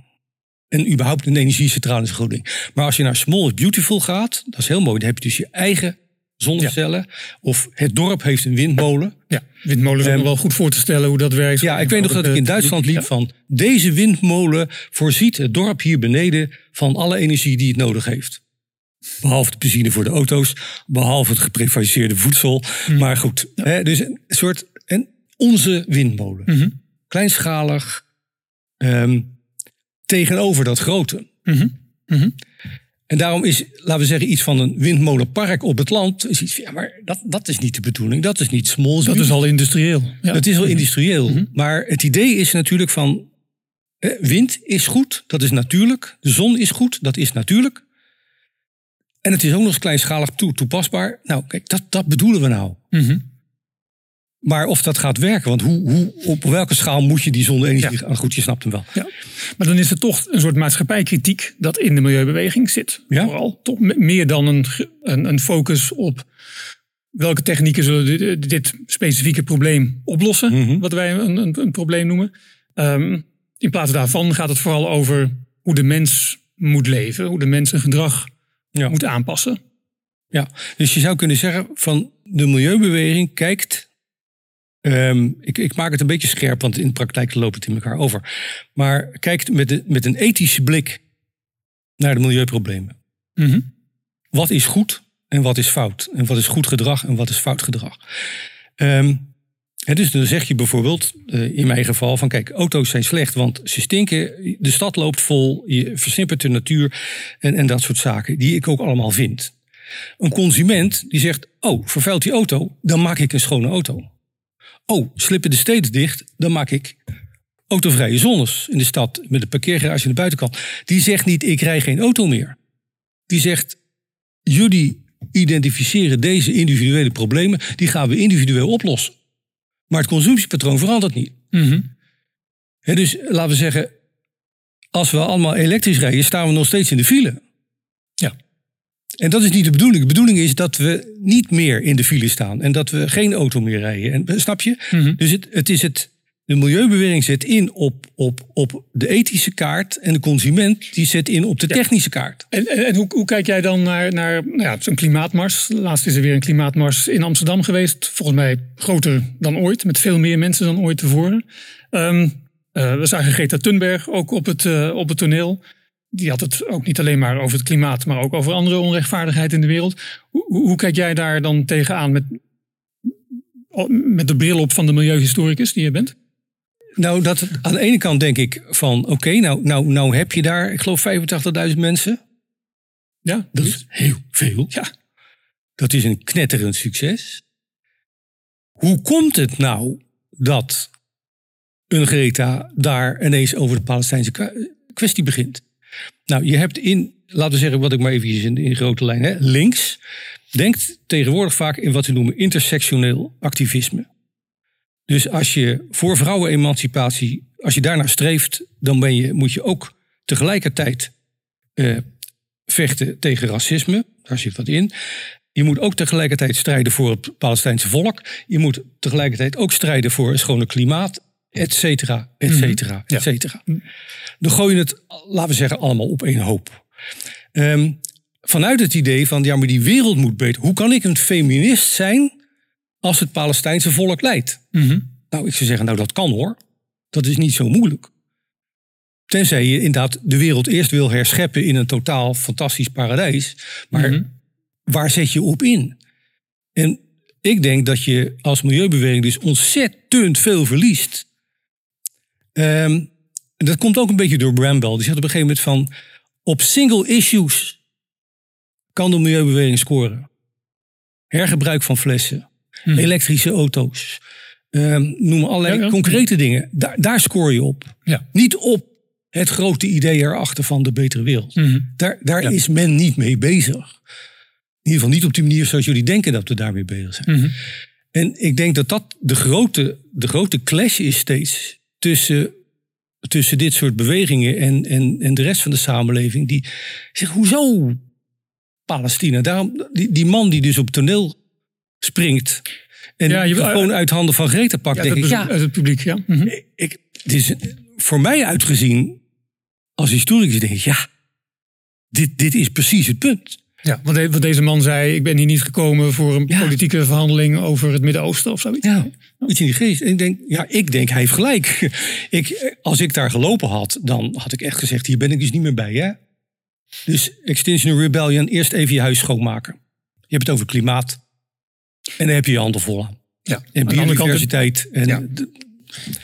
[SPEAKER 3] En überhaupt een energiecentrale is een groot ding. Maar als je naar Small is Beautiful gaat, dat is heel mooi. Dan heb je dus je eigen zonnecellen. Of het dorp heeft een windmolen.
[SPEAKER 2] Ja,
[SPEAKER 3] Ehm,
[SPEAKER 2] nog wel goed voor te stellen hoe dat werkt.
[SPEAKER 3] Ja, ik weet nog dat ik in Duitsland liep van... deze windmolen voorziet het dorp hier beneden van alle energie die het nodig heeft. Behalve de benzine voor de auto's, behalve het geprivatiseerde voedsel. Maar goed, hè, dus een soort en onze windmolen.
[SPEAKER 2] Mhm.
[SPEAKER 3] Kleinschalig ehm, tegenover dat grote.
[SPEAKER 2] Mhm. Mhm.
[SPEAKER 3] En daarom is, laten we zeggen, iets van een windmolenpark op het land. Is iets, van, ja, maar dat, dat is niet de bedoeling. Dat is niet small.
[SPEAKER 2] Dat is al industrieel. Ja.
[SPEAKER 3] Het is wel industrieel. Maar het idee is natuurlijk van... eh, wind is goed, dat is natuurlijk. De zon is goed, dat is natuurlijk. En het is ook nog eens kleinschalig toe, toepasbaar. Nou, kijk, dat, dat bedoelen we nou.
[SPEAKER 2] Mhm.
[SPEAKER 3] Maar of dat gaat werken, want hoe, hoe, op welke schaal moet je die zonne-energie... Ah, goed, je snapt hem wel.
[SPEAKER 2] Ja. Maar dan is er toch een soort maatschappijkritiek dat in de milieubeweging zit.
[SPEAKER 3] Ja.
[SPEAKER 2] Vooral toch me- meer dan een, een, een focus op welke technieken zullen dit, dit specifieke probleem oplossen.
[SPEAKER 3] Mhm.
[SPEAKER 2] Wat wij een, een, een probleem noemen. Ehm, in plaats daarvan gaat het vooral over hoe de mens moet leven. Hoe de mens zijn gedrag
[SPEAKER 3] Ja.
[SPEAKER 2] moet aanpassen.
[SPEAKER 3] Ja, dus je zou kunnen zeggen van de milieubeweging kijkt. Ehm, ik, ik maak het een beetje scherp, want in de praktijk loopt het in elkaar over. Maar kijkt met, de, met een ethische blik naar de milieuproblemen.
[SPEAKER 2] Mhm.
[SPEAKER 3] Wat is goed en wat is fout? En wat is goed gedrag en wat is fout gedrag? Ehm, dus dan zeg je bijvoorbeeld, eh, in mijn geval, van kijk, auto's zijn slecht, want ze stinken, de stad loopt vol, je versimpert de natuur en, en dat soort zaken, die ik ook allemaal vind. Een consument die zegt, oh, vervuilt die auto, dan maak ik een schone auto. Oh, slippen de steden dicht, dan maak ik autovrije zones in de stad met een parkeergarage aan de buitenkant. Die zegt niet, ik rij geen auto meer. Die zegt, jullie identificeren deze individuele problemen, die gaan we individueel oplossen. Maar het consumptiepatroon verandert niet.
[SPEAKER 2] Mhm.
[SPEAKER 3] Dus laten we zeggen, als we allemaal elektrisch rijden, staan we nog steeds in de file. En dat is niet de bedoeling. De bedoeling is dat we niet meer in de file staan en dat we geen auto meer rijden. En, eh, snap je?
[SPEAKER 2] Mhm.
[SPEAKER 3] Dus het, het is het. De milieubeweging zet in op, op, op de ethische kaart en de consument die zet in op de technische kaart.
[SPEAKER 2] En, en, en hoe, hoe kijk jij dan naar, naar nou ja, zo'n klimaatmars? Laatst is er weer een klimaatmars in Amsterdam geweest. Volgens mij groter dan ooit, met veel meer mensen dan ooit tevoren. Ehm, eh, we zagen Greta Thunberg ook op het, eh, op het toneel. Die had het ook niet alleen maar over het klimaat, maar ook over andere onrechtvaardigheid in de wereld. Hoe, hoe, kijk jij daar dan tegenaan met, met de bril op van de milieuhistoricus die je bent?
[SPEAKER 3] Nou, dat, aan de ene kant denk ik van oké, nou, nou, nou heb je daar, ik geloof 85.000 mensen.
[SPEAKER 2] Ja,
[SPEAKER 3] Dat is heel veel.
[SPEAKER 2] Ja.
[SPEAKER 3] Dat is een knetterend succes. Hoe komt het nou dat een Greta daar ineens over de Palestijnse kwestie begint? Nou, je hebt in, laten we zeggen, wat ik maar even in, in grote lijn, hè, links denkt tegenwoordig vaak in wat ze noemen intersectioneel activisme. Dus als je voor vrouwenemancipatie, als je daarnaar streeft, dan ben je, moet je ook tegelijkertijd eh, vechten tegen racisme. Daar zit wat in. Je moet ook tegelijkertijd strijden voor het Palestijnse volk. Je moet tegelijkertijd ook strijden voor een schone klimaat, et cetera, et cetera, et cetera. Dan gooi je het, laten we zeggen, allemaal op één hoop. Ehm, vanuit het idee van, ja, maar die wereld moet beter. Hoe kan ik een feminist zijn als het Palestijnse volk leidt?
[SPEAKER 2] Mhm.
[SPEAKER 3] Nou, ik zou zeggen, nou dat kan hoor. Dat is niet zo moeilijk. Tenzij je inderdaad de wereld eerst wil herscheppen in een totaal fantastisch paradijs. Maar
[SPEAKER 2] Mhm.
[SPEAKER 3] waar zet je op in? En ik denk dat je als milieubeweging dus ontzettend veel verliest. En dat komt ook een beetje door Bramwell. Die zegt op een gegeven moment van... op single issues kan de milieubeweging scoren. Hergebruik van flessen.
[SPEAKER 2] Mhm.
[SPEAKER 3] Elektrische auto's. ehm, noem maar allerlei
[SPEAKER 2] Ja, ja.
[SPEAKER 3] concrete dingen. Daar, daar scoor je op.
[SPEAKER 2] Ja.
[SPEAKER 3] Niet op het grote idee erachter van de betere wereld.
[SPEAKER 2] Mhm.
[SPEAKER 3] Daar, daar
[SPEAKER 2] Ja.
[SPEAKER 3] is men niet mee bezig. In ieder geval niet op die manier zoals jullie denken dat we daarmee bezig zijn.
[SPEAKER 2] Mhm.
[SPEAKER 3] En ik denk dat dat de grote, de grote clash is steeds tussen, tussen dit soort bewegingen en, en, en de rest van de samenleving. Die zegt, hoezo Palestina? Daarom, die, die man die dus op toneel springt en
[SPEAKER 2] Ja, je-
[SPEAKER 3] gewoon uit handen van Greta pakt,
[SPEAKER 2] Ja,
[SPEAKER 3] denk
[SPEAKER 2] uit,
[SPEAKER 3] ik,
[SPEAKER 2] het,
[SPEAKER 3] ja,
[SPEAKER 2] uit het publiek, ja. Mhm.
[SPEAKER 3] ik, het is voor mij uitgezien als historicus denk ik, ja, dit, dit is precies het punt.
[SPEAKER 2] Ja, want, de- want deze man zei, ik ben hier niet gekomen voor een
[SPEAKER 3] Ja.
[SPEAKER 2] politieke verhandeling over het Midden-Oosten of zoiets.
[SPEAKER 3] Ja, iets in die geest. En ik denk, ja, ik denk, hij heeft gelijk. ik, als ik daar gelopen had, dan had ik echt gezegd, hier ben ik dus niet meer bij, hè? Dus Extinction Rebellion, eerst even je huis schoonmaken. Je hebt het over klimaat. En dan heb je je handen vol aan.
[SPEAKER 2] Ja.
[SPEAKER 3] En biodiversiteit. En
[SPEAKER 2] Ja.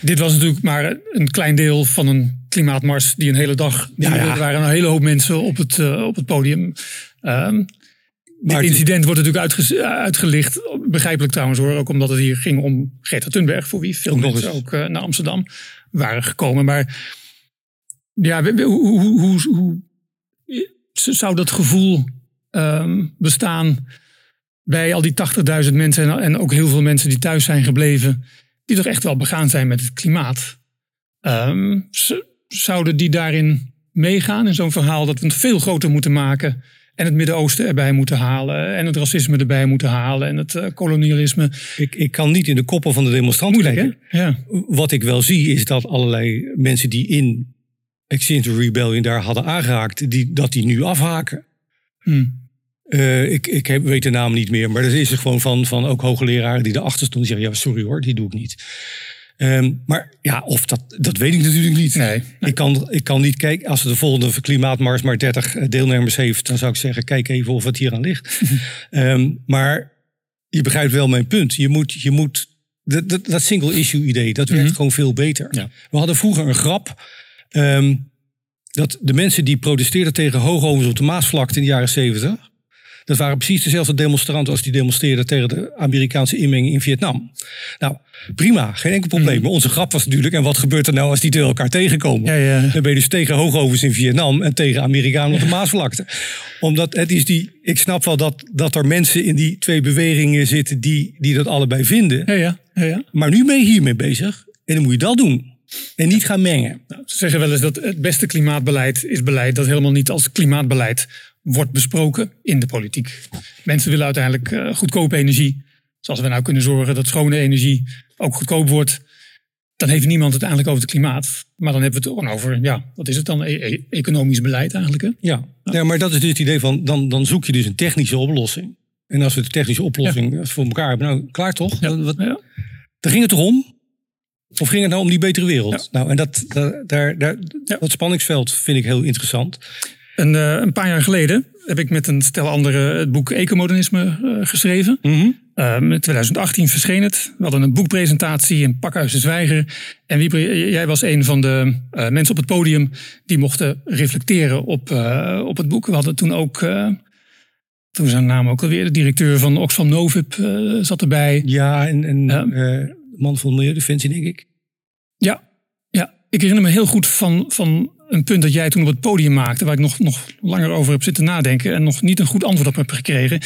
[SPEAKER 2] Dit was natuurlijk maar een klein deel van een klimaatmars die een hele dag duurde.
[SPEAKER 3] Ja, ja.
[SPEAKER 2] Er waren een hele hoop mensen op het, eh, op het podium. Ehm dit incident wordt natuurlijk uitge- uitgelicht, begrijpelijk trouwens hoor, ook omdat het hier ging om Greta Thunberg, voor wie veel
[SPEAKER 3] Ook
[SPEAKER 2] mensen ook eh, naar Amsterdam waren gekomen. Maar ja, hoe, hoe, hoe, hoe zou dat gevoel ehm, bestaan bij al die 80.000 mensen en, en ook heel veel mensen die thuis zijn gebleven, die toch echt wel begaan zijn met het klimaat? Ehm, zouden die daarin meegaan in zo'n verhaal dat we het veel groter moeten maken en het Midden-Oosten erbij moeten halen en het racisme erbij moeten halen en het eh, kolonialisme?
[SPEAKER 3] ik, ik kan niet in de koppen van de demonstranten kijken.
[SPEAKER 2] Ja.
[SPEAKER 3] Wat ik wel zie, is dat allerlei mensen die in Extinction Rebellion daar hadden aangeraakt, die, dat die nu afhaken.
[SPEAKER 2] Hm.
[SPEAKER 3] Eh, ik ik heb, weet de naam niet meer, maar er is er gewoon van, van ook hoogleraren die erachter stonden. Die zeggen, ja, sorry hoor, die doe ik niet. Ehm, maar ja, of dat, dat weet ik natuurlijk niet.
[SPEAKER 2] Nee.
[SPEAKER 3] Ik, kan, ik kan niet kijken, als de volgende klimaatmars maar 30 deelnemers heeft, dan zou ik zeggen, kijk even of het hier aan ligt. Ehm, maar je begrijpt wel mijn punt. Je moet, je moet dat, dat, dat single issue idee, dat werkt gewoon veel beter.
[SPEAKER 2] Ja.
[SPEAKER 3] We hadden vroeger een grap. ehm, dat de mensen die protesteerden tegen hoogovens op de Maasvlakte in de jaren 70. Dat waren precies dezelfde demonstranten als die demonstreerden tegen de Amerikaanse inmenging in Vietnam. Nou, prima, geen enkel probleem. Maar onze grap was natuurlijk, en wat gebeurt er nou als die twee elkaar tegenkomen?
[SPEAKER 2] Ja, ja.
[SPEAKER 3] Dan ben je dus tegen hoogovens in Vietnam en tegen Amerikanen op de Maasvlakte. Omdat het is die, ik snap wel dat, dat er mensen in die twee bewegingen zitten die, die dat allebei vinden.
[SPEAKER 2] Ja, ja, ja, ja.
[SPEAKER 3] Maar nu ben je hiermee bezig en dan moet je dat doen. En niet gaan mengen.
[SPEAKER 2] Nou, ze zeggen wel eens dat het beste klimaatbeleid is beleid dat helemaal niet als klimaatbeleid wordt besproken in de politiek. Mensen willen uiteindelijk eh, goedkope energie. Zoals we nou kunnen zorgen dat schone energie ook goedkoop wordt. Dan heeft niemand het eigenlijk over het klimaat. Maar dan hebben we het gewoon over, ja, wat is het dan? E- e- economisch beleid eigenlijk. Hè?
[SPEAKER 3] Ja. ja, maar dat is dus het idee van, dan, dan zoek je dus een technische oplossing. En als we de technische oplossing voor elkaar hebben, nou klaar toch?
[SPEAKER 2] Ja.
[SPEAKER 3] Wat,
[SPEAKER 2] Ja.
[SPEAKER 3] Daar ging het toch om? Of ging het nou om die betere wereld? Nou, en dat, daar, daar, daar- dat spanningsveld vind ik heel interessant.
[SPEAKER 2] Een, eh, een paar jaar geleden heb ik met een stel anderen het boek Ecomodernisme eh, geschreven. Um, in 2018 verscheen het. We hadden een boekpresentatie in Pakhuis de Zwijger. En jij was een van de eh, mensen op het podium die mochten reflecteren op, op het boek. We hadden toen ook, toen zijn naam ook alweer, de directeur van Oxfam Novib uh, zat erbij.
[SPEAKER 3] Ja, en, en man van Milieudefensie, denk ik.
[SPEAKER 2] Ja, ja, ik herinner me heel goed van, van een punt dat jij toen op het podium maakte, waar ik nog, nog langer over heb zitten nadenken en nog niet een goed antwoord op heb gekregen.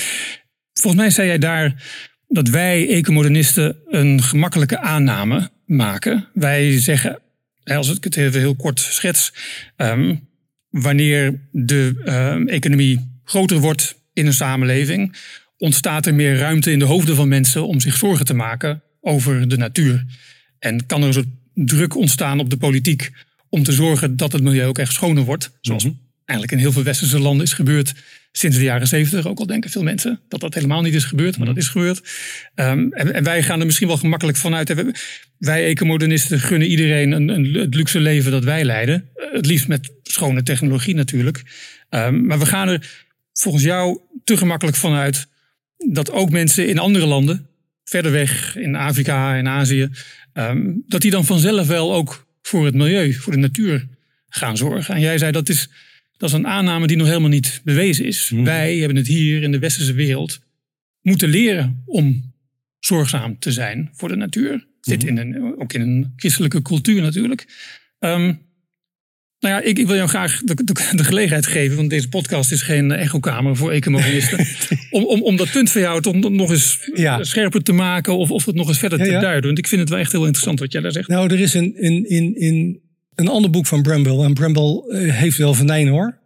[SPEAKER 2] Volgens mij zei jij daar dat wij ecomodernisten een gemakkelijke aanname maken. Wij zeggen, als ik het even heel kort schets, um, wanneer de um, economie groter wordt in een samenleving, ontstaat er meer ruimte in de hoofden van mensen om zich zorgen te maken over de natuur. En kan er een soort druk ontstaan op de politiek om te zorgen dat het milieu ook echt schoner wordt. Zoals mm -hmm. eigenlijk in heel veel westerse landen is gebeurd sinds de jaren zeventig. Ook al denken veel mensen dat dat helemaal niet is gebeurd, maar dat is gebeurd. Um, en, en, wij gaan er misschien wel gemakkelijk vanuit. Wij ecomodernisten gunnen iedereen een, een, het luxe leven dat wij leiden. Het liefst met schone technologie natuurlijk. Um, maar we gaan er volgens jou te gemakkelijk vanuit dat ook mensen in andere landen, verder weg in Afrika en Azië, um, dat die dan vanzelf wel ook voor het milieu, voor de natuur gaan zorgen. En jij zei dat is, dat is een aanname die nog helemaal niet bewezen is.
[SPEAKER 3] Mhm.
[SPEAKER 2] Mm. Wij hebben het hier in de westerse wereld moeten leren om zorgzaam te zijn voor de natuur. Zit
[SPEAKER 3] Mhm.
[SPEAKER 2] in een, ook in een christelijke cultuur natuurlijk. Um, Nou ja, ik, ik wil jou graag de, de, de gelegenheid geven, want deze podcast is geen echokamer voor economisten. om, om, om dat punt van jou toch nog eens
[SPEAKER 3] Ja.
[SPEAKER 2] scherper te maken of, of het nog eens verder
[SPEAKER 3] Ja,
[SPEAKER 2] te
[SPEAKER 3] ja.
[SPEAKER 2] duiden. Want ik vind het wel echt heel interessant wat jij daar zegt.
[SPEAKER 3] Nou, er is een, in, in, in een ander boek van Bramble. En Bramble eh, heeft wel venijn hoor.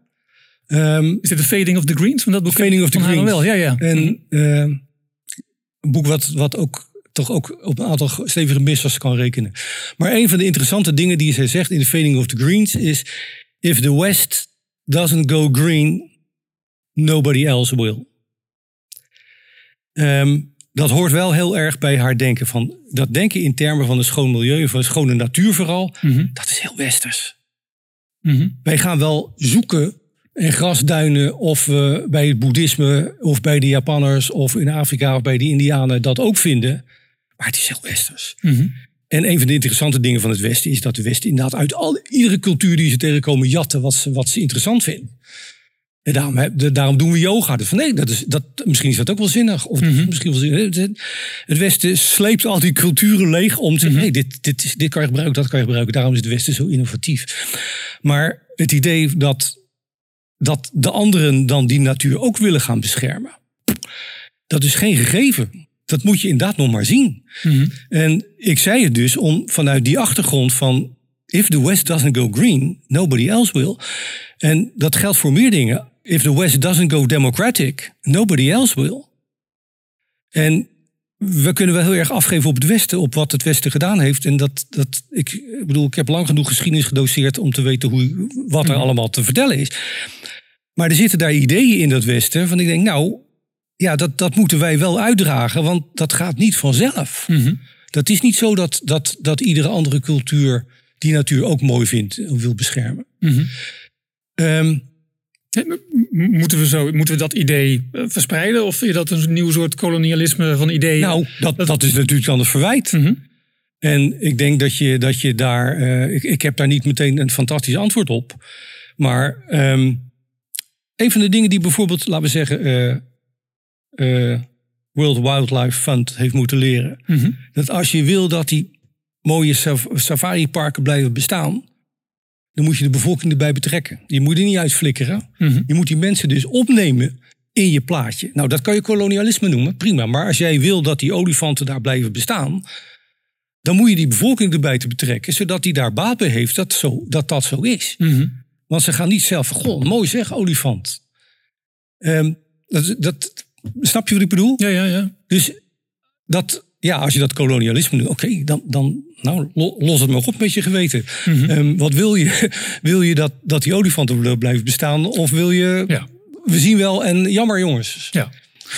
[SPEAKER 3] Ehm,
[SPEAKER 2] Is dit de Fading of the Greens? Van dat boek
[SPEAKER 3] Fading of the Greens.
[SPEAKER 2] wel, ja, ja.
[SPEAKER 3] En eh, een boek wat, wat ook toch ook op een aantal stevige missers kan rekenen. Maar een van de interessante dingen die zij zegt in The Fading of the Greens is... If the West doesn't go green, nobody else will. Ehm, dat hoort wel heel erg bij haar denken. Van, dat denken in termen van een schoon milieu, van een schone natuur vooral.
[SPEAKER 2] Mhm.
[SPEAKER 3] Dat is heel westers.
[SPEAKER 2] Mhm.
[SPEAKER 3] Wij gaan wel zoeken en grasduinen of we bij het boeddhisme of bij de Japanners of in Afrika of bij de Indianen dat ook vinden. Maar het is heel westers.
[SPEAKER 2] Mhm.
[SPEAKER 3] En een van de interessante dingen van het Westen is dat de Westen inderdaad uit al, iedere cultuur die ze tegenkomen jatten wat ze, wat ze interessant vinden. En daarom, daarom doen we yoga. Dus van nee, dat is, dat, misschien is dat ook wel zinnig. Of misschien wel zinnig. Het- Westen sleept al die culturen leeg om te zeggen: hey, dit, dit, is- dit kan je gebruiken, dat kan je gebruiken. Daarom is het Westen zo innovatief. Maar het idee dat, dat de anderen dan die natuur ook willen gaan beschermen, dat is geen gegeven. Dat moet je inderdaad nog maar zien.
[SPEAKER 2] Mhm.
[SPEAKER 3] En ik zei het dus om vanuit die achtergrond van if the West doesn't go green, nobody else will. En dat geldt voor meer dingen. If the West doesn't go democratic, nobody else will. En we kunnen wel heel erg afgeven op het Westen, op wat het Westen gedaan heeft. En dat, dat ik, ik bedoel, ik heb lang genoeg geschiedenis gedoseerd om te weten hoe, wat er allemaal te vertellen is. Maar er zitten daar ideeën in dat Westen van ik denk, nou, ja, dat, dat moeten wij wel uitdragen, want dat gaat niet vanzelf.
[SPEAKER 2] Mhm.
[SPEAKER 3] Dat is niet zo dat, dat, dat iedere andere cultuur die natuur ook mooi vindt en wil beschermen.
[SPEAKER 2] Mhm.
[SPEAKER 3] Ehm,
[SPEAKER 2] Moeten we, zo, moeten we dat idee eh, verspreiden? Of je dat een nieuw soort kolonialisme van ideeën?
[SPEAKER 3] nou, dat, dat is natuurlijk dan het verwijt.
[SPEAKER 2] Mhm.
[SPEAKER 3] En ik denk dat je, dat je daar. eh, ik, ik heb daar niet meteen een fantastisch antwoord op. Maar ehm, een van de dingen die bijvoorbeeld, laten we zeggen, eh, eh, World Wildlife Fund heeft moeten leren.
[SPEAKER 2] Mhm.
[SPEAKER 3] Dat als je wil dat die mooie saf- safari-parken blijven bestaan. dan moet je de bevolking erbij betrekken. Je moet er niet uitflikkeren.
[SPEAKER 2] Mhm.
[SPEAKER 3] Je moet die mensen dus opnemen in je plaatje. Nou, dat kan je kolonialisme noemen, prima. Maar als jij wil dat die olifanten daar blijven bestaan. dan moet je die bevolking erbij te betrekken. zodat die daar baat bij heeft dat zo, dat, dat zo is.
[SPEAKER 2] Mhm.
[SPEAKER 3] Want ze gaan niet zelf goh, mooi zeg, olifant. Ehm, dat, dat, snap je wat ik bedoel?
[SPEAKER 2] Ja, ja, ja.
[SPEAKER 3] Dus dat, ja, als je dat kolonialisme doet, oké, dan, dan nou, lo- los het maar op met je geweten.
[SPEAKER 2] Mhm.
[SPEAKER 3] Ehm, wat wil je? Wil je dat, dat die olifanten blijven bestaan? Of wil je,
[SPEAKER 2] Ja.
[SPEAKER 3] we zien wel en jammer jongens.
[SPEAKER 2] Ja.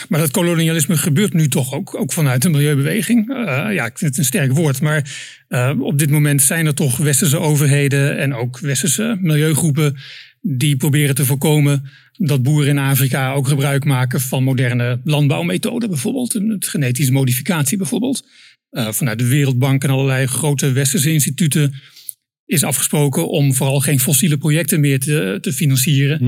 [SPEAKER 2] Maar dat kolonialisme gebeurt nu toch ook, ook vanuit de milieubeweging. Eh, ja, ik vind het een sterk woord. Maar eh, op dit moment zijn er toch westerse overheden en ook westerse milieugroepen die proberen te voorkomen dat boeren in Afrika ook gebruik maken van moderne landbouwmethoden, bijvoorbeeld genetische modificatie bijvoorbeeld. Eh, vanuit de Wereldbank en allerlei grote westerse instituten is afgesproken om vooral geen fossiele projecten meer te, te financieren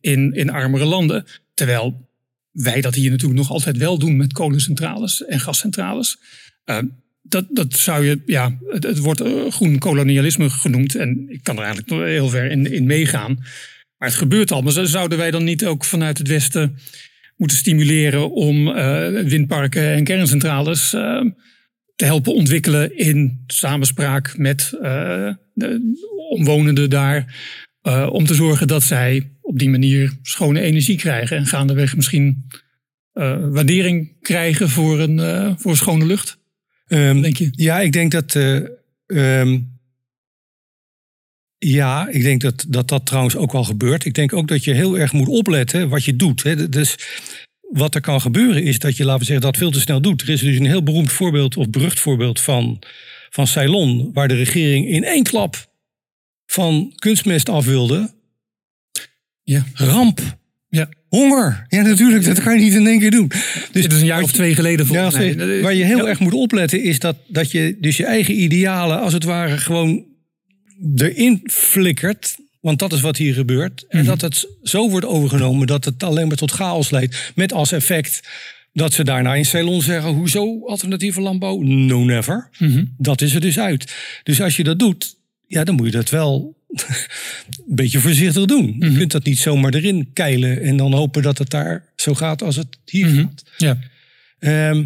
[SPEAKER 2] in, in armere landen. Terwijl wij dat hier natuurlijk nog altijd wel doen met kolencentrales en gascentrales. Uh, dat, dat zou je, ja, het, wordt uh, groen kolonialisme genoemd. En ik kan er eigenlijk nog heel ver in, in meegaan. Maar het gebeurt al. Maar zouden wij dan niet ook vanuit het Westen moeten stimuleren om uh, windparken en kerncentrales uh, te helpen ontwikkelen in samenspraak met de omwonenden daar. Om te zorgen dat zij op die manier schone energie krijgen. En gaandeweg misschien waardering krijgen voor een, voor schone lucht.
[SPEAKER 3] Um,
[SPEAKER 2] denk je?
[SPEAKER 3] Ja, ik denk dat. Um, ja, ik denk dat, dat dat trouwens ook wel gebeurt. Ik denk ook dat je heel erg moet opletten wat je doet. Hè. Dus wat er kan gebeuren is dat je, laten we zeggen, dat veel te snel doet. Er is dus een heel beroemd voorbeeld of berucht voorbeeld van, van Ceylon, waar de regering in één klap van kunstmest af wilde.
[SPEAKER 2] Ja.
[SPEAKER 3] Ramp.
[SPEAKER 2] Ja.
[SPEAKER 3] Honger. Ja, natuurlijk, dat kan je niet in één keer doen.
[SPEAKER 2] Dus het is een jaar of twee geleden volgens
[SPEAKER 3] ja,
[SPEAKER 2] mij.
[SPEAKER 3] Waar je heel ja. erg moet opletten is dat, dat je dus je eigen idealen als het ware gewoon erin flikkert. Want dat is wat hier gebeurt. En mm -hmm. dat het zo wordt overgenomen dat het alleen maar tot chaos leidt. Met als effect dat ze daarna in Ceylon zeggen: hoezo alternatieve landbouw? No, never. Mm -hmm. Dat is er dus uit. Dus als je dat doet, ja, dan moet je dat wel een beetje voorzichtig doen.
[SPEAKER 2] Mhm.
[SPEAKER 3] Je kunt dat niet zomaar erin keilen en dan hopen dat het daar zo gaat als het hier
[SPEAKER 2] Mhm.
[SPEAKER 3] gaat.
[SPEAKER 2] Ja.
[SPEAKER 3] Ehm,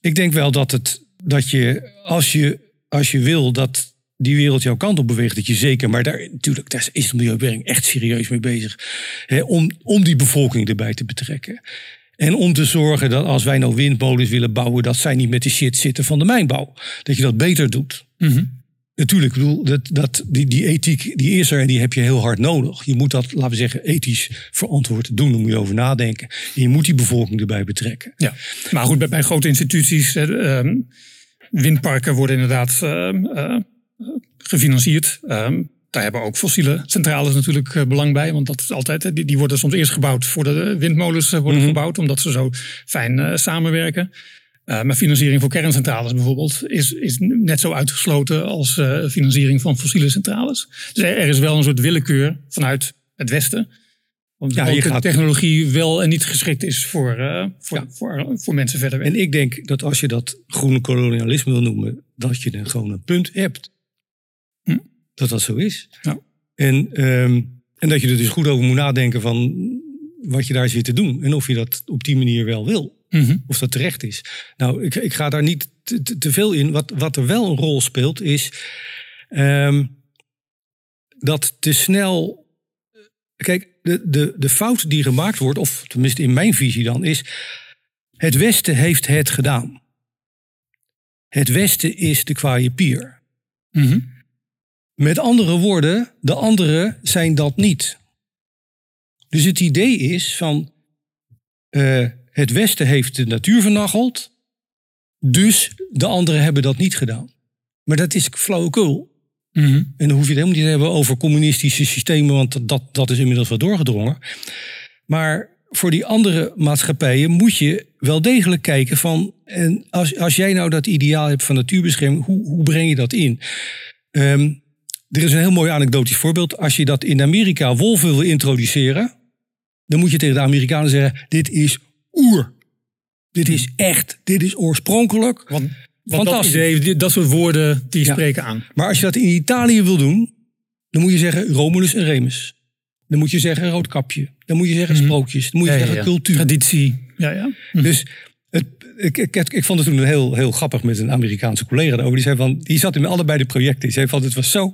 [SPEAKER 3] ik denk wel dat, het, dat je, als je, als je wil dat die wereld jouw kant op beweegt, dat je zeker, maar daar natuurlijk, daar is de milieubeweging echt serieus mee bezig, hè, om, om die bevolking erbij te betrekken. En om te zorgen dat als wij nou windmolens willen bouwen, dat zij niet met de shit zitten van de mijnbouw. Dat je dat beter doet.
[SPEAKER 2] Mhm.
[SPEAKER 3] Natuurlijk, ik bedoel, dat, dat, die, die ethiek die is er en die heb je heel hard nodig. Je moet dat, laten we zeggen, ethisch verantwoord doen. Daar moet je over nadenken. En je moet die bevolking erbij betrekken.
[SPEAKER 2] Ja, maar goed, bij, bij grote instituties, ehm, windparken worden inderdaad ehm, eh, gefinancierd. Ehm, daar hebben ook fossiele centrales natuurlijk eh, belang bij, want dat is altijd, die, die worden soms eerst gebouwd voordat de windmolens eh, worden
[SPEAKER 3] Mhm.
[SPEAKER 2] gebouwd, omdat ze zo fijn eh, samenwerken. Eh, maar financiering voor kerncentrales bijvoorbeeld is, is net zo uitgesloten als eh, financiering van fossiele centrales. Dus er, er is wel een soort willekeur vanuit het Westen. Want
[SPEAKER 3] Ja, je
[SPEAKER 2] de
[SPEAKER 3] gaat-
[SPEAKER 2] technologie wel en niet geschikt is voor, eh, voor,
[SPEAKER 3] Ja.
[SPEAKER 2] voor, voor mensen verder weg.
[SPEAKER 3] En ik denk dat als je dat groene kolonialisme wil noemen, dat je dan gewoon een punt hebt.
[SPEAKER 2] Hm.
[SPEAKER 3] Dat dat zo is.
[SPEAKER 2] Ja.
[SPEAKER 3] En, ehm, en dat je er dus goed over moet nadenken van wat je daar zit te doen. En of je dat op die manier wel wil.
[SPEAKER 2] Mhm.
[SPEAKER 3] Of dat terecht is. Nou, ik, ik ga daar niet te, veel in. Wat, wat er wel een rol speelt is ehm, dat te snel. Kijk, de, de, de fout die gemaakt wordt, of tenminste in mijn visie dan, is. Het Westen heeft het gedaan. Het Westen is de kwaaie pier.
[SPEAKER 2] Mhm.
[SPEAKER 3] Met andere woorden, de anderen zijn dat niet. Dus het idee is van eh, het Westen heeft de natuur vernacheld, dus de anderen hebben dat niet gedaan. Maar dat is flauwekul.
[SPEAKER 2] Mhm.
[SPEAKER 3] En dan hoef je het helemaal niet te hebben over communistische systemen, want dat, dat is inmiddels wel doorgedrongen. Maar voor die andere maatschappijen moet je wel degelijk kijken van, en als, als jij nou dat ideaal hebt van natuurbescherming, hoe, hoe breng je dat in? Ehm, er is een heel mooi anekdotisch voorbeeld. Als je dat in Amerika wolven wil introduceren, dan moet je tegen de Amerikanen zeggen, dit is oer. Dit is echt, dit is oorspronkelijk.
[SPEAKER 2] Want, want dat, idee, dat soort woorden die
[SPEAKER 3] Ja.
[SPEAKER 2] spreken aan.
[SPEAKER 3] Maar als je dat in Italië wil doen, dan moet je zeggen Romulus en Remus. Dan moet je zeggen roodkapje. Dan moet je zeggen sprookjes. Dan moet je
[SPEAKER 2] Ja,
[SPEAKER 3] zeggen
[SPEAKER 2] ja.
[SPEAKER 3] cultuur.
[SPEAKER 2] Traditie. Ja, ja. Mhm.
[SPEAKER 3] Dus het, ik, ik, ik vond het toen heel, heel grappig met een Amerikaanse collega daarover. Die zei van, die zat in allebei de projecten. Die zei van, het was zo,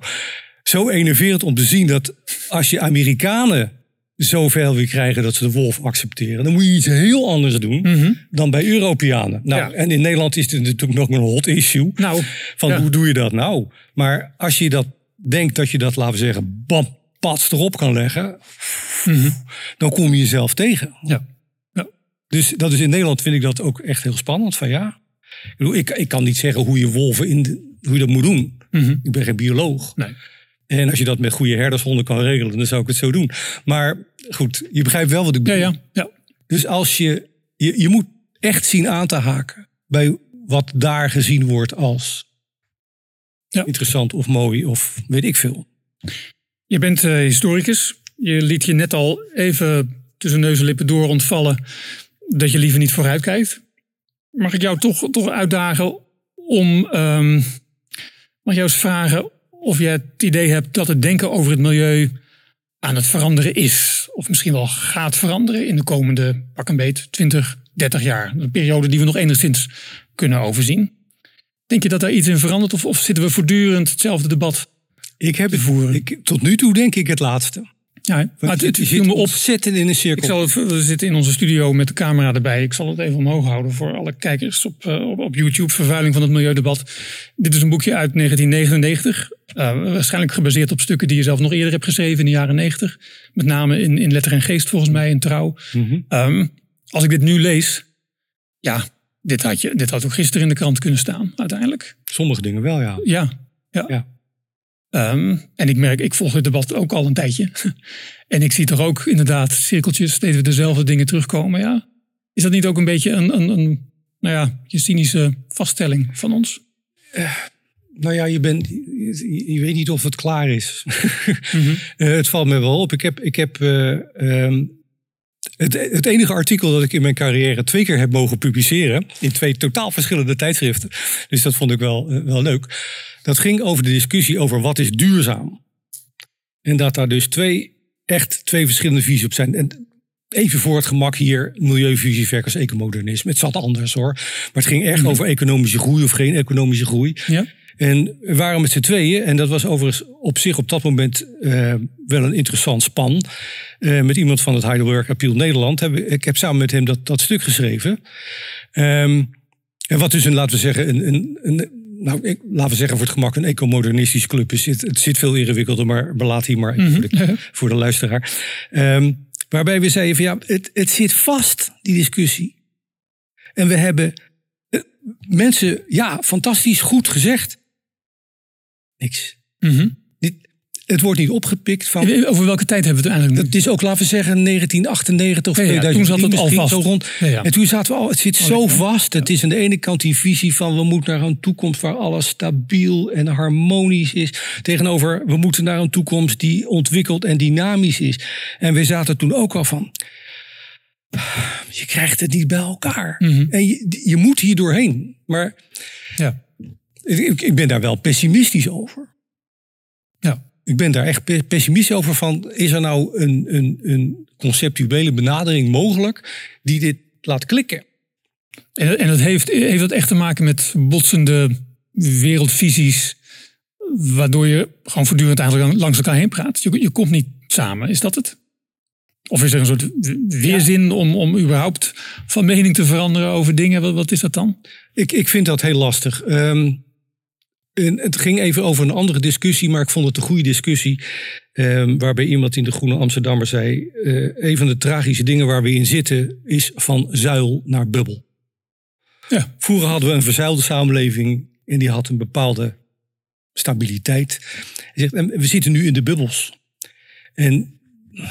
[SPEAKER 3] zo enerverend om te zien dat als je Amerikanen zoveel wil krijgen dat ze de wolf accepteren, dan moet je iets heel anders doen
[SPEAKER 2] Mhm.
[SPEAKER 3] dan bij Europeanen. Nou,
[SPEAKER 2] Ja.
[SPEAKER 3] en in Nederland is het natuurlijk nog een hot issue.
[SPEAKER 2] Nou,
[SPEAKER 3] Van
[SPEAKER 2] ja.
[SPEAKER 3] hoe doe je dat nou? Maar als je dat denkt dat je dat, laten we zeggen, bam, pats erop kan leggen, dan kom je jezelf tegen.
[SPEAKER 2] ja. ja.
[SPEAKER 3] Dus dat is in Nederland vind ik dat ook echt heel spannend. Van ja, ik, bedoel, ik, ik kan niet zeggen hoe je wolven in de- hoe je dat moet doen.
[SPEAKER 2] Mhm.
[SPEAKER 3] Ik ben geen bioloog.
[SPEAKER 2] Nee.
[SPEAKER 3] En als je dat met goede herdershonden kan regelen, dan zou ik het zo doen. Maar goed, je begrijpt wel wat ik
[SPEAKER 2] Ja,
[SPEAKER 3] bedoel.
[SPEAKER 2] ja. ja.
[SPEAKER 3] Dus als je, je, je moet echt zien aan te haken bij wat daar gezien wordt als
[SPEAKER 2] Ja.
[SPEAKER 3] interessant of mooi of weet ik veel.
[SPEAKER 2] Je bent eh, historicus. Je liet je net al even tussen neus en lippen door ontvallen dat je liever niet vooruit kijkt. Mag ik jou toch, toch uitdagen om. ehm, mag ik jou eens vragen of je het idee hebt dat het denken over het milieu aan het veranderen is? Of misschien wel gaat veranderen in de komende pak een beet 20, 30 jaar. Een periode die we nog enigszins kunnen overzien. Denk je dat daar iets in verandert of, of zitten we voortdurend hetzelfde debat
[SPEAKER 3] Ik heb het,
[SPEAKER 2] voeren?
[SPEAKER 3] ik, tot nu toe denk ik het laatste.
[SPEAKER 2] Ja, maar het, het viel me op.
[SPEAKER 3] in een
[SPEAKER 2] Ik
[SPEAKER 3] cirkel.
[SPEAKER 2] zal het, we zitten in onze studio met de camera erbij. Ik zal het even omhoog houden voor alle kijkers op, eh, op, op YouTube. Vervuiling van het Milieudebat. Dit is een boekje uit 1999. eh, waarschijnlijk gebaseerd op stukken die je zelf nog eerder hebt geschreven in de jaren 90. Met name in, in Letter en Geest volgens mij, in Trouw.
[SPEAKER 3] Mhm.
[SPEAKER 2] Ehm, als ik dit nu lees, ja, dit had, je, dit had ook gisteren in de krant kunnen staan uiteindelijk.
[SPEAKER 3] Sommige dingen wel, ja.
[SPEAKER 2] Ja, ja.
[SPEAKER 3] Ja.
[SPEAKER 2] Ehm, en ik merk, ik volg dit debat ook al een tijdje. en ik zie toch ook inderdaad cirkeltjes steeds weer dezelfde dingen terugkomen. Ja. Is dat niet ook een beetje een, een, een nou ja, je cynische vaststelling van ons?
[SPEAKER 3] Nou ja, je, bent, je, je weet niet of het klaar is. Eh, het valt me wel op. Ik heb, ik heb eh, ehm, het, het enige artikel dat ik in mijn carrière twee keer heb mogen publiceren. In twee totaal verschillende tijdschriften. Dus dat vond ik wel, eh, wel leuk. Dat ging over de discussie over wat is duurzaam. En dat daar dus twee, echt twee verschillende visies op zijn. En even voor het gemak hier, milieuvisie versus ecomodernisme. Het zat anders hoor. Maar het ging echt over economische groei of geen economische groei.
[SPEAKER 2] Ja.
[SPEAKER 3] En we waren met z'n tweeën, en dat was overigens op zich op dat moment eh, wel een interessant span. Eh, met iemand van het Heidelberg Appeal Nederland. Heb, ik heb samen met hem dat, dat stuk geschreven. Ehm, en wat dus een, laten we zeggen, een, een, een nou, ik, laten we zeggen voor het gemak, een ecomodernistisch club is. Het, het zit veel ingewikkelder, maar belaat hier maar even voor, de, voor de luisteraar. Ehm, waarbij we zeiden van ja, het, het zit vast, die discussie. En we hebben eh, mensen, ja, fantastisch goed gezegd. Niks.
[SPEAKER 2] Mhm.
[SPEAKER 3] Dit, het wordt niet opgepikt van.
[SPEAKER 2] Over welke tijd hebben we het eigenlijk?
[SPEAKER 3] Het is ook, laten we zeggen, 1998 of
[SPEAKER 2] Ja, ja,
[SPEAKER 3] 2000.
[SPEAKER 2] toen zat het al vast.
[SPEAKER 3] Zo rond.
[SPEAKER 2] Ja, ja.
[SPEAKER 3] En toen zaten we al, het zit zo vast. Het is aan de ene kant die visie van we moeten naar een toekomst waar alles stabiel en harmonisch is. Tegenover we moeten naar een toekomst die ontwikkeld en dynamisch is. En we zaten toen ook al van. Je krijgt het niet bij elkaar.
[SPEAKER 2] Mhm.
[SPEAKER 3] En je, je moet hier doorheen. Maar
[SPEAKER 2] Ja.
[SPEAKER 3] ik, ik ben daar wel pessimistisch over. Ik ben daar echt pe- pessimistisch over van, is er nou een, een, een conceptuele benadering mogelijk die dit laat klikken?
[SPEAKER 2] En, en heeft, heeft dat echt te maken met botsende wereldvisies, waardoor je gewoon voortdurend eigenlijk langs elkaar heen praat. Je, je komt niet samen, is dat het? Of is er een soort weerzin om, om überhaupt van mening te veranderen over dingen? Wat, wat is dat dan?
[SPEAKER 3] Ik, ik vind dat heel lastig. Ehm, en het ging even over een andere discussie, maar ik vond het een goede discussie. ehm, waarbij iemand in de Groene Amsterdammer zei: eh, Een van de tragische dingen waar we in zitten is van zuil naar bubbel.
[SPEAKER 2] Ja.
[SPEAKER 3] Vroeger hadden we een verzuilde samenleving en die had een bepaalde stabiliteit. Hij zegt, we zitten nu in de bubbels. En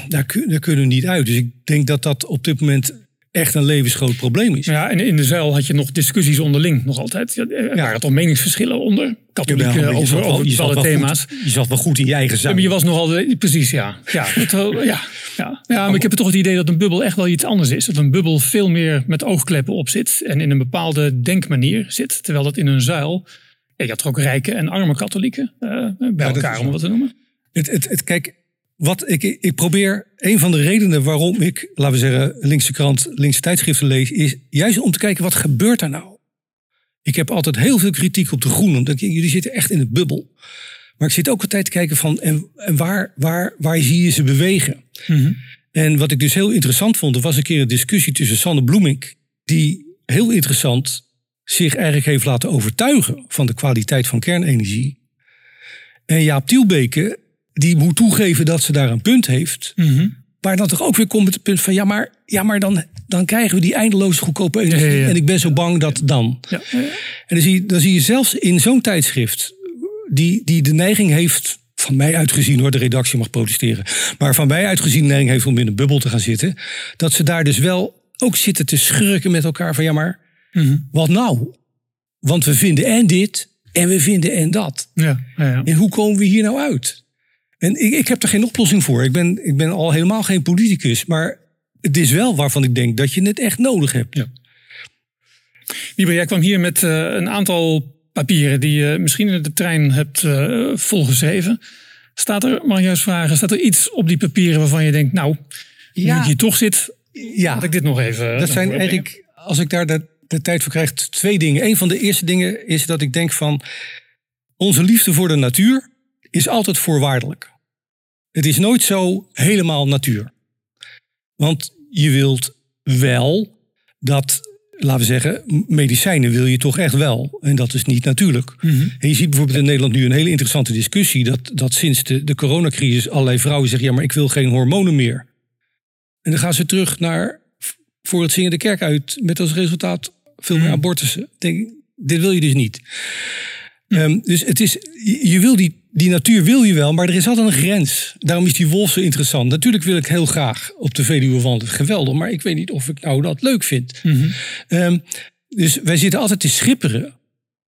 [SPEAKER 3] daar, daar kunnen we niet uit. Dus ik denk dat dat op dit moment echt een levensgroot probleem is.
[SPEAKER 2] Ja, en in de zuil had je nog discussies onderling nog altijd. Ja, Er waren toch meningsverschillen onder katholieken
[SPEAKER 3] je
[SPEAKER 2] over,
[SPEAKER 3] wel-
[SPEAKER 2] over bepaalde thema's.
[SPEAKER 3] Goed, je zat wel goed in je eigen
[SPEAKER 2] maar je was nogal, precies ja. Ja, het, ja, ja. ja, maar ik heb toch het idee dat een bubbel echt wel iets anders is. Dat een bubbel veel meer met oogkleppen op zit en in een bepaalde denkmanier zit. Terwijl dat in een zuil, ja, je had er ook rijke en arme katholieken eh, bij elkaar om wat te noemen.
[SPEAKER 3] Het, het, het, kijk, wat ik, ik probeer, een van de redenen waarom ik, laten we zeggen, linkse krant, linkse tijdschriften lees, is juist om te kijken wat gebeurt er nou. Ik heb altijd heel veel kritiek op de groenen, omdat jullie zitten echt in een bubbel. Maar ik zit ook altijd te kijken van, en, en waar, waar, waar zie je ze bewegen? En wat ik dus heel interessant vond, er was een keer een discussie tussen Sanne Bloemink, die heel interessant zich eigenlijk heeft laten overtuigen van de kwaliteit van kernenergie. En Jaap Tielbeke, die moet toegeven dat ze daar een punt heeft. Maar dan toch ook weer komt met het punt van, ja, maar, ja, maar dan, dan krijgen we die eindeloos goedkope energie.
[SPEAKER 2] Ja, ja, ja.
[SPEAKER 3] En ik ben zo bang dat dan. En dan zie, je, dan zie je zelfs in zo'n tijdschrift, die, die de neiging heeft, van mij uitgezien hoor, de redactie mag protesteren, maar van mij uitgezien de neiging heeft om in een bubbel te gaan zitten, dat ze daar dus wel ook zitten te schurken met elkaar van ja, maar wat nou? Want we vinden en dit en we vinden en dat.
[SPEAKER 2] ja, ja, ja.
[SPEAKER 3] En hoe komen we hier nou uit? En ik, ik heb er geen oplossing voor. Ik ben, ik ben al helemaal geen politicus, maar het is wel waarvan ik denk dat je het echt nodig hebt.
[SPEAKER 2] Ja. Lieber, jij kwam hier met eh, een aantal papieren die je misschien in de trein hebt eh, volgeschreven. Staat er, mag ik juist vragen, staat er iets op die papieren waarvan je denkt, nou, nu
[SPEAKER 3] Ja.
[SPEAKER 2] ik hier toch zit,
[SPEAKER 3] Ja,
[SPEAKER 2] laat ik dit nog even.
[SPEAKER 3] dat zijn
[SPEAKER 2] brengen.
[SPEAKER 3] eigenlijk, als ik daar de, de tijd voor krijg, twee dingen. Een van de eerste dingen is dat ik denk van, onze liefde voor de natuur is altijd voorwaardelijk. Het is nooit zo helemaal natuur. Want je wilt wel dat, laten we zeggen, medicijnen wil je toch echt wel. En dat is niet natuurlijk. En je ziet bijvoorbeeld in Nederland nu een hele interessante discussie. Dat, dat sinds de, de coronacrisis allerlei vrouwen zeggen: ja, maar ik wil geen hormonen meer. En dan gaan ze terug naar voor het zingen de kerk uit. Met als resultaat veel meer abortussen. Ik Denk, dit wil je dus niet. Ehm, dus het is, je, je wil die, die natuur wil je wel, maar er is altijd een grens. Daarom is die wolf zo interessant. Natuurlijk wil ik heel graag op de Veluwe wandelen. Geweldig, maar ik weet niet of ik nou dat leuk vind. Ehm, dus wij zitten altijd te schipperen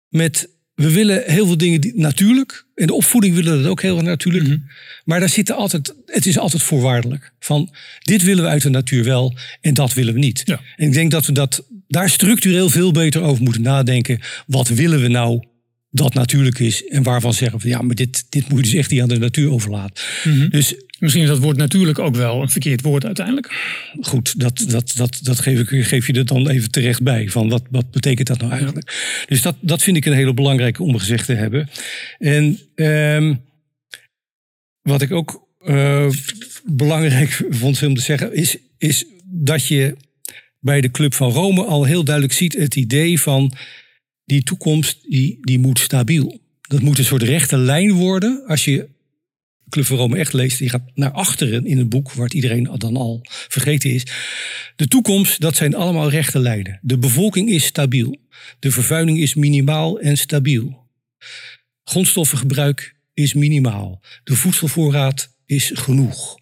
[SPEAKER 3] met... We willen heel veel dingen die, natuurlijk. In de opvoeding willen we dat ook heel erg natuurlijk. Maar daar zitten altijd, het is altijd voorwaardelijk. Van dit willen we uit de natuur wel en dat willen we niet.
[SPEAKER 2] Ja.
[SPEAKER 3] En ik denk dat we dat, daar structureel veel beter over moeten nadenken. Wat willen we nou dat natuurlijk is. En waarvan zeggen we, ja, maar dit, dit moet je dus echt niet aan de natuur overlaten.
[SPEAKER 2] Mhm.
[SPEAKER 3] Dus
[SPEAKER 2] Misschien is dat woord natuurlijk ook wel een verkeerd woord uiteindelijk.
[SPEAKER 3] goed, dat, dat, dat, dat geef, ik, geef je er dan even terecht bij. Van wat, wat betekent dat nou eigenlijk? Dus dat, dat vind ik een hele belangrijke om gezegd te hebben. En ehm, wat ik ook eh, belangrijk vond om te zeggen, is, is dat je bij de Club van Rome al heel duidelijk ziet het idee van die toekomst, die, die moet stabiel. Dat moet een soort rechte lijn worden. Als je Club van Rome echt leest, die gaat naar achteren in het boek, waar het iedereen dan al vergeten is. De toekomst, dat zijn allemaal rechte lijnen. De bevolking is stabiel. De vervuiling is minimaal en stabiel. Grondstoffengebruik is minimaal. De voedselvoorraad is genoeg.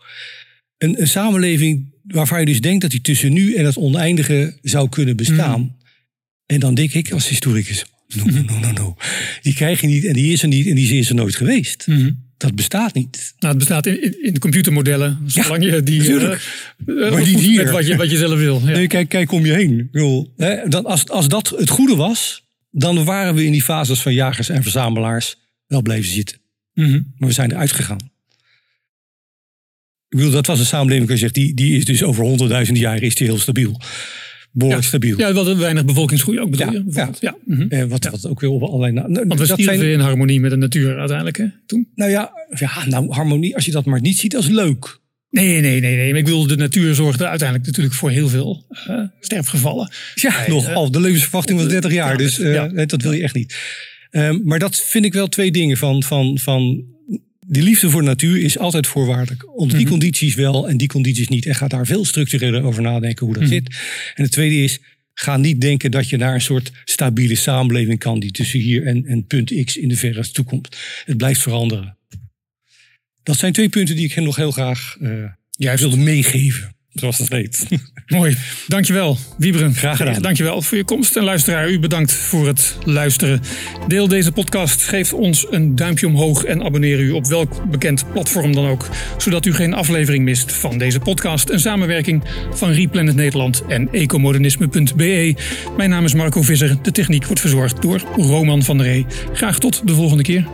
[SPEAKER 3] Een, een samenleving waarvan je dus denkt dat die tussen nu en het oneindige zou kunnen bestaan. En dan denk ik als historicus, no, no, no, no, no. Die krijg je niet en die is er niet en die is er nooit geweest. Dat bestaat niet.
[SPEAKER 2] Nou, het bestaat in, in- de computermodellen, zolang je die
[SPEAKER 3] tuurlijk.
[SPEAKER 2] eh, eh,
[SPEAKER 3] Maar niet
[SPEAKER 2] opvoedt
[SPEAKER 3] hier.
[SPEAKER 2] met wat je, wat je zelf wil. Ja.
[SPEAKER 3] Nee, kijk, kijk om je heen. Bedoel, hè, dan als, als dat het goede was, dan waren we in die fases van jagers en verzamelaars wel blijven zitten.
[SPEAKER 2] Mhm.
[SPEAKER 3] Maar we zijn eruit gegaan. Ik bedoel, dat was een samenleving, je zegt, die, die is dus over honderdduizenden jaren is die heel stabiel. Behoorlijk stabiel.
[SPEAKER 2] Ja, wel weinig bevolkingsgroei ook bedoel
[SPEAKER 3] Ja,
[SPEAKER 2] je? Ja. mhm.
[SPEAKER 3] Eh, wat, wat ook weer op allerlei... nou,
[SPEAKER 2] Want we
[SPEAKER 3] dat
[SPEAKER 2] stierven
[SPEAKER 3] zijn-
[SPEAKER 2] in harmonie met de natuur uiteindelijk hè, toen.
[SPEAKER 3] Nou ja, ja, nou harmonie, als je dat maar niet ziet als leuk.
[SPEAKER 2] Nee, nee, nee, nee. Maar ik bedoel, de natuur zorgde uiteindelijk natuurlijk voor heel veel eh, sterfgevallen.
[SPEAKER 3] Ja, nog al. De levensverwachting was 30 jaar, dus eh,
[SPEAKER 2] ja.
[SPEAKER 3] dat wil je echt niet. Ehm, maar dat vind ik wel twee dingen. Van, van, van, die liefde voor de natuur is altijd voorwaardelijk. Onder die condities wel en die condities niet. En ga daar veel structureler over nadenken hoe dat zit. En het tweede is, ga niet denken dat je naar een soort stabiele samenleving kan... die tussen hier en, en punt X in de verre toekomst. Het blijft veranderen. Dat zijn twee punten die ik hem nog heel graag eh
[SPEAKER 2] Juist.
[SPEAKER 3] wilde meegeven. Zoals dat heet.
[SPEAKER 2] Mooi. Dankjewel, Wieberen.
[SPEAKER 3] Graag gedaan.
[SPEAKER 2] Dankjewel voor je komst. En luisteraar, u bedankt voor het luisteren. Deel deze podcast, geef ons een duimpje omhoog en abonneer u op welk bekend platform dan ook, zodat u geen aflevering mist van deze podcast. Een samenwerking van Replanet Nederland en ecomodernisme.be. Mijn naam is Marco Visser. De techniek wordt verzorgd door Roman van der Ree. Graag tot de volgende keer.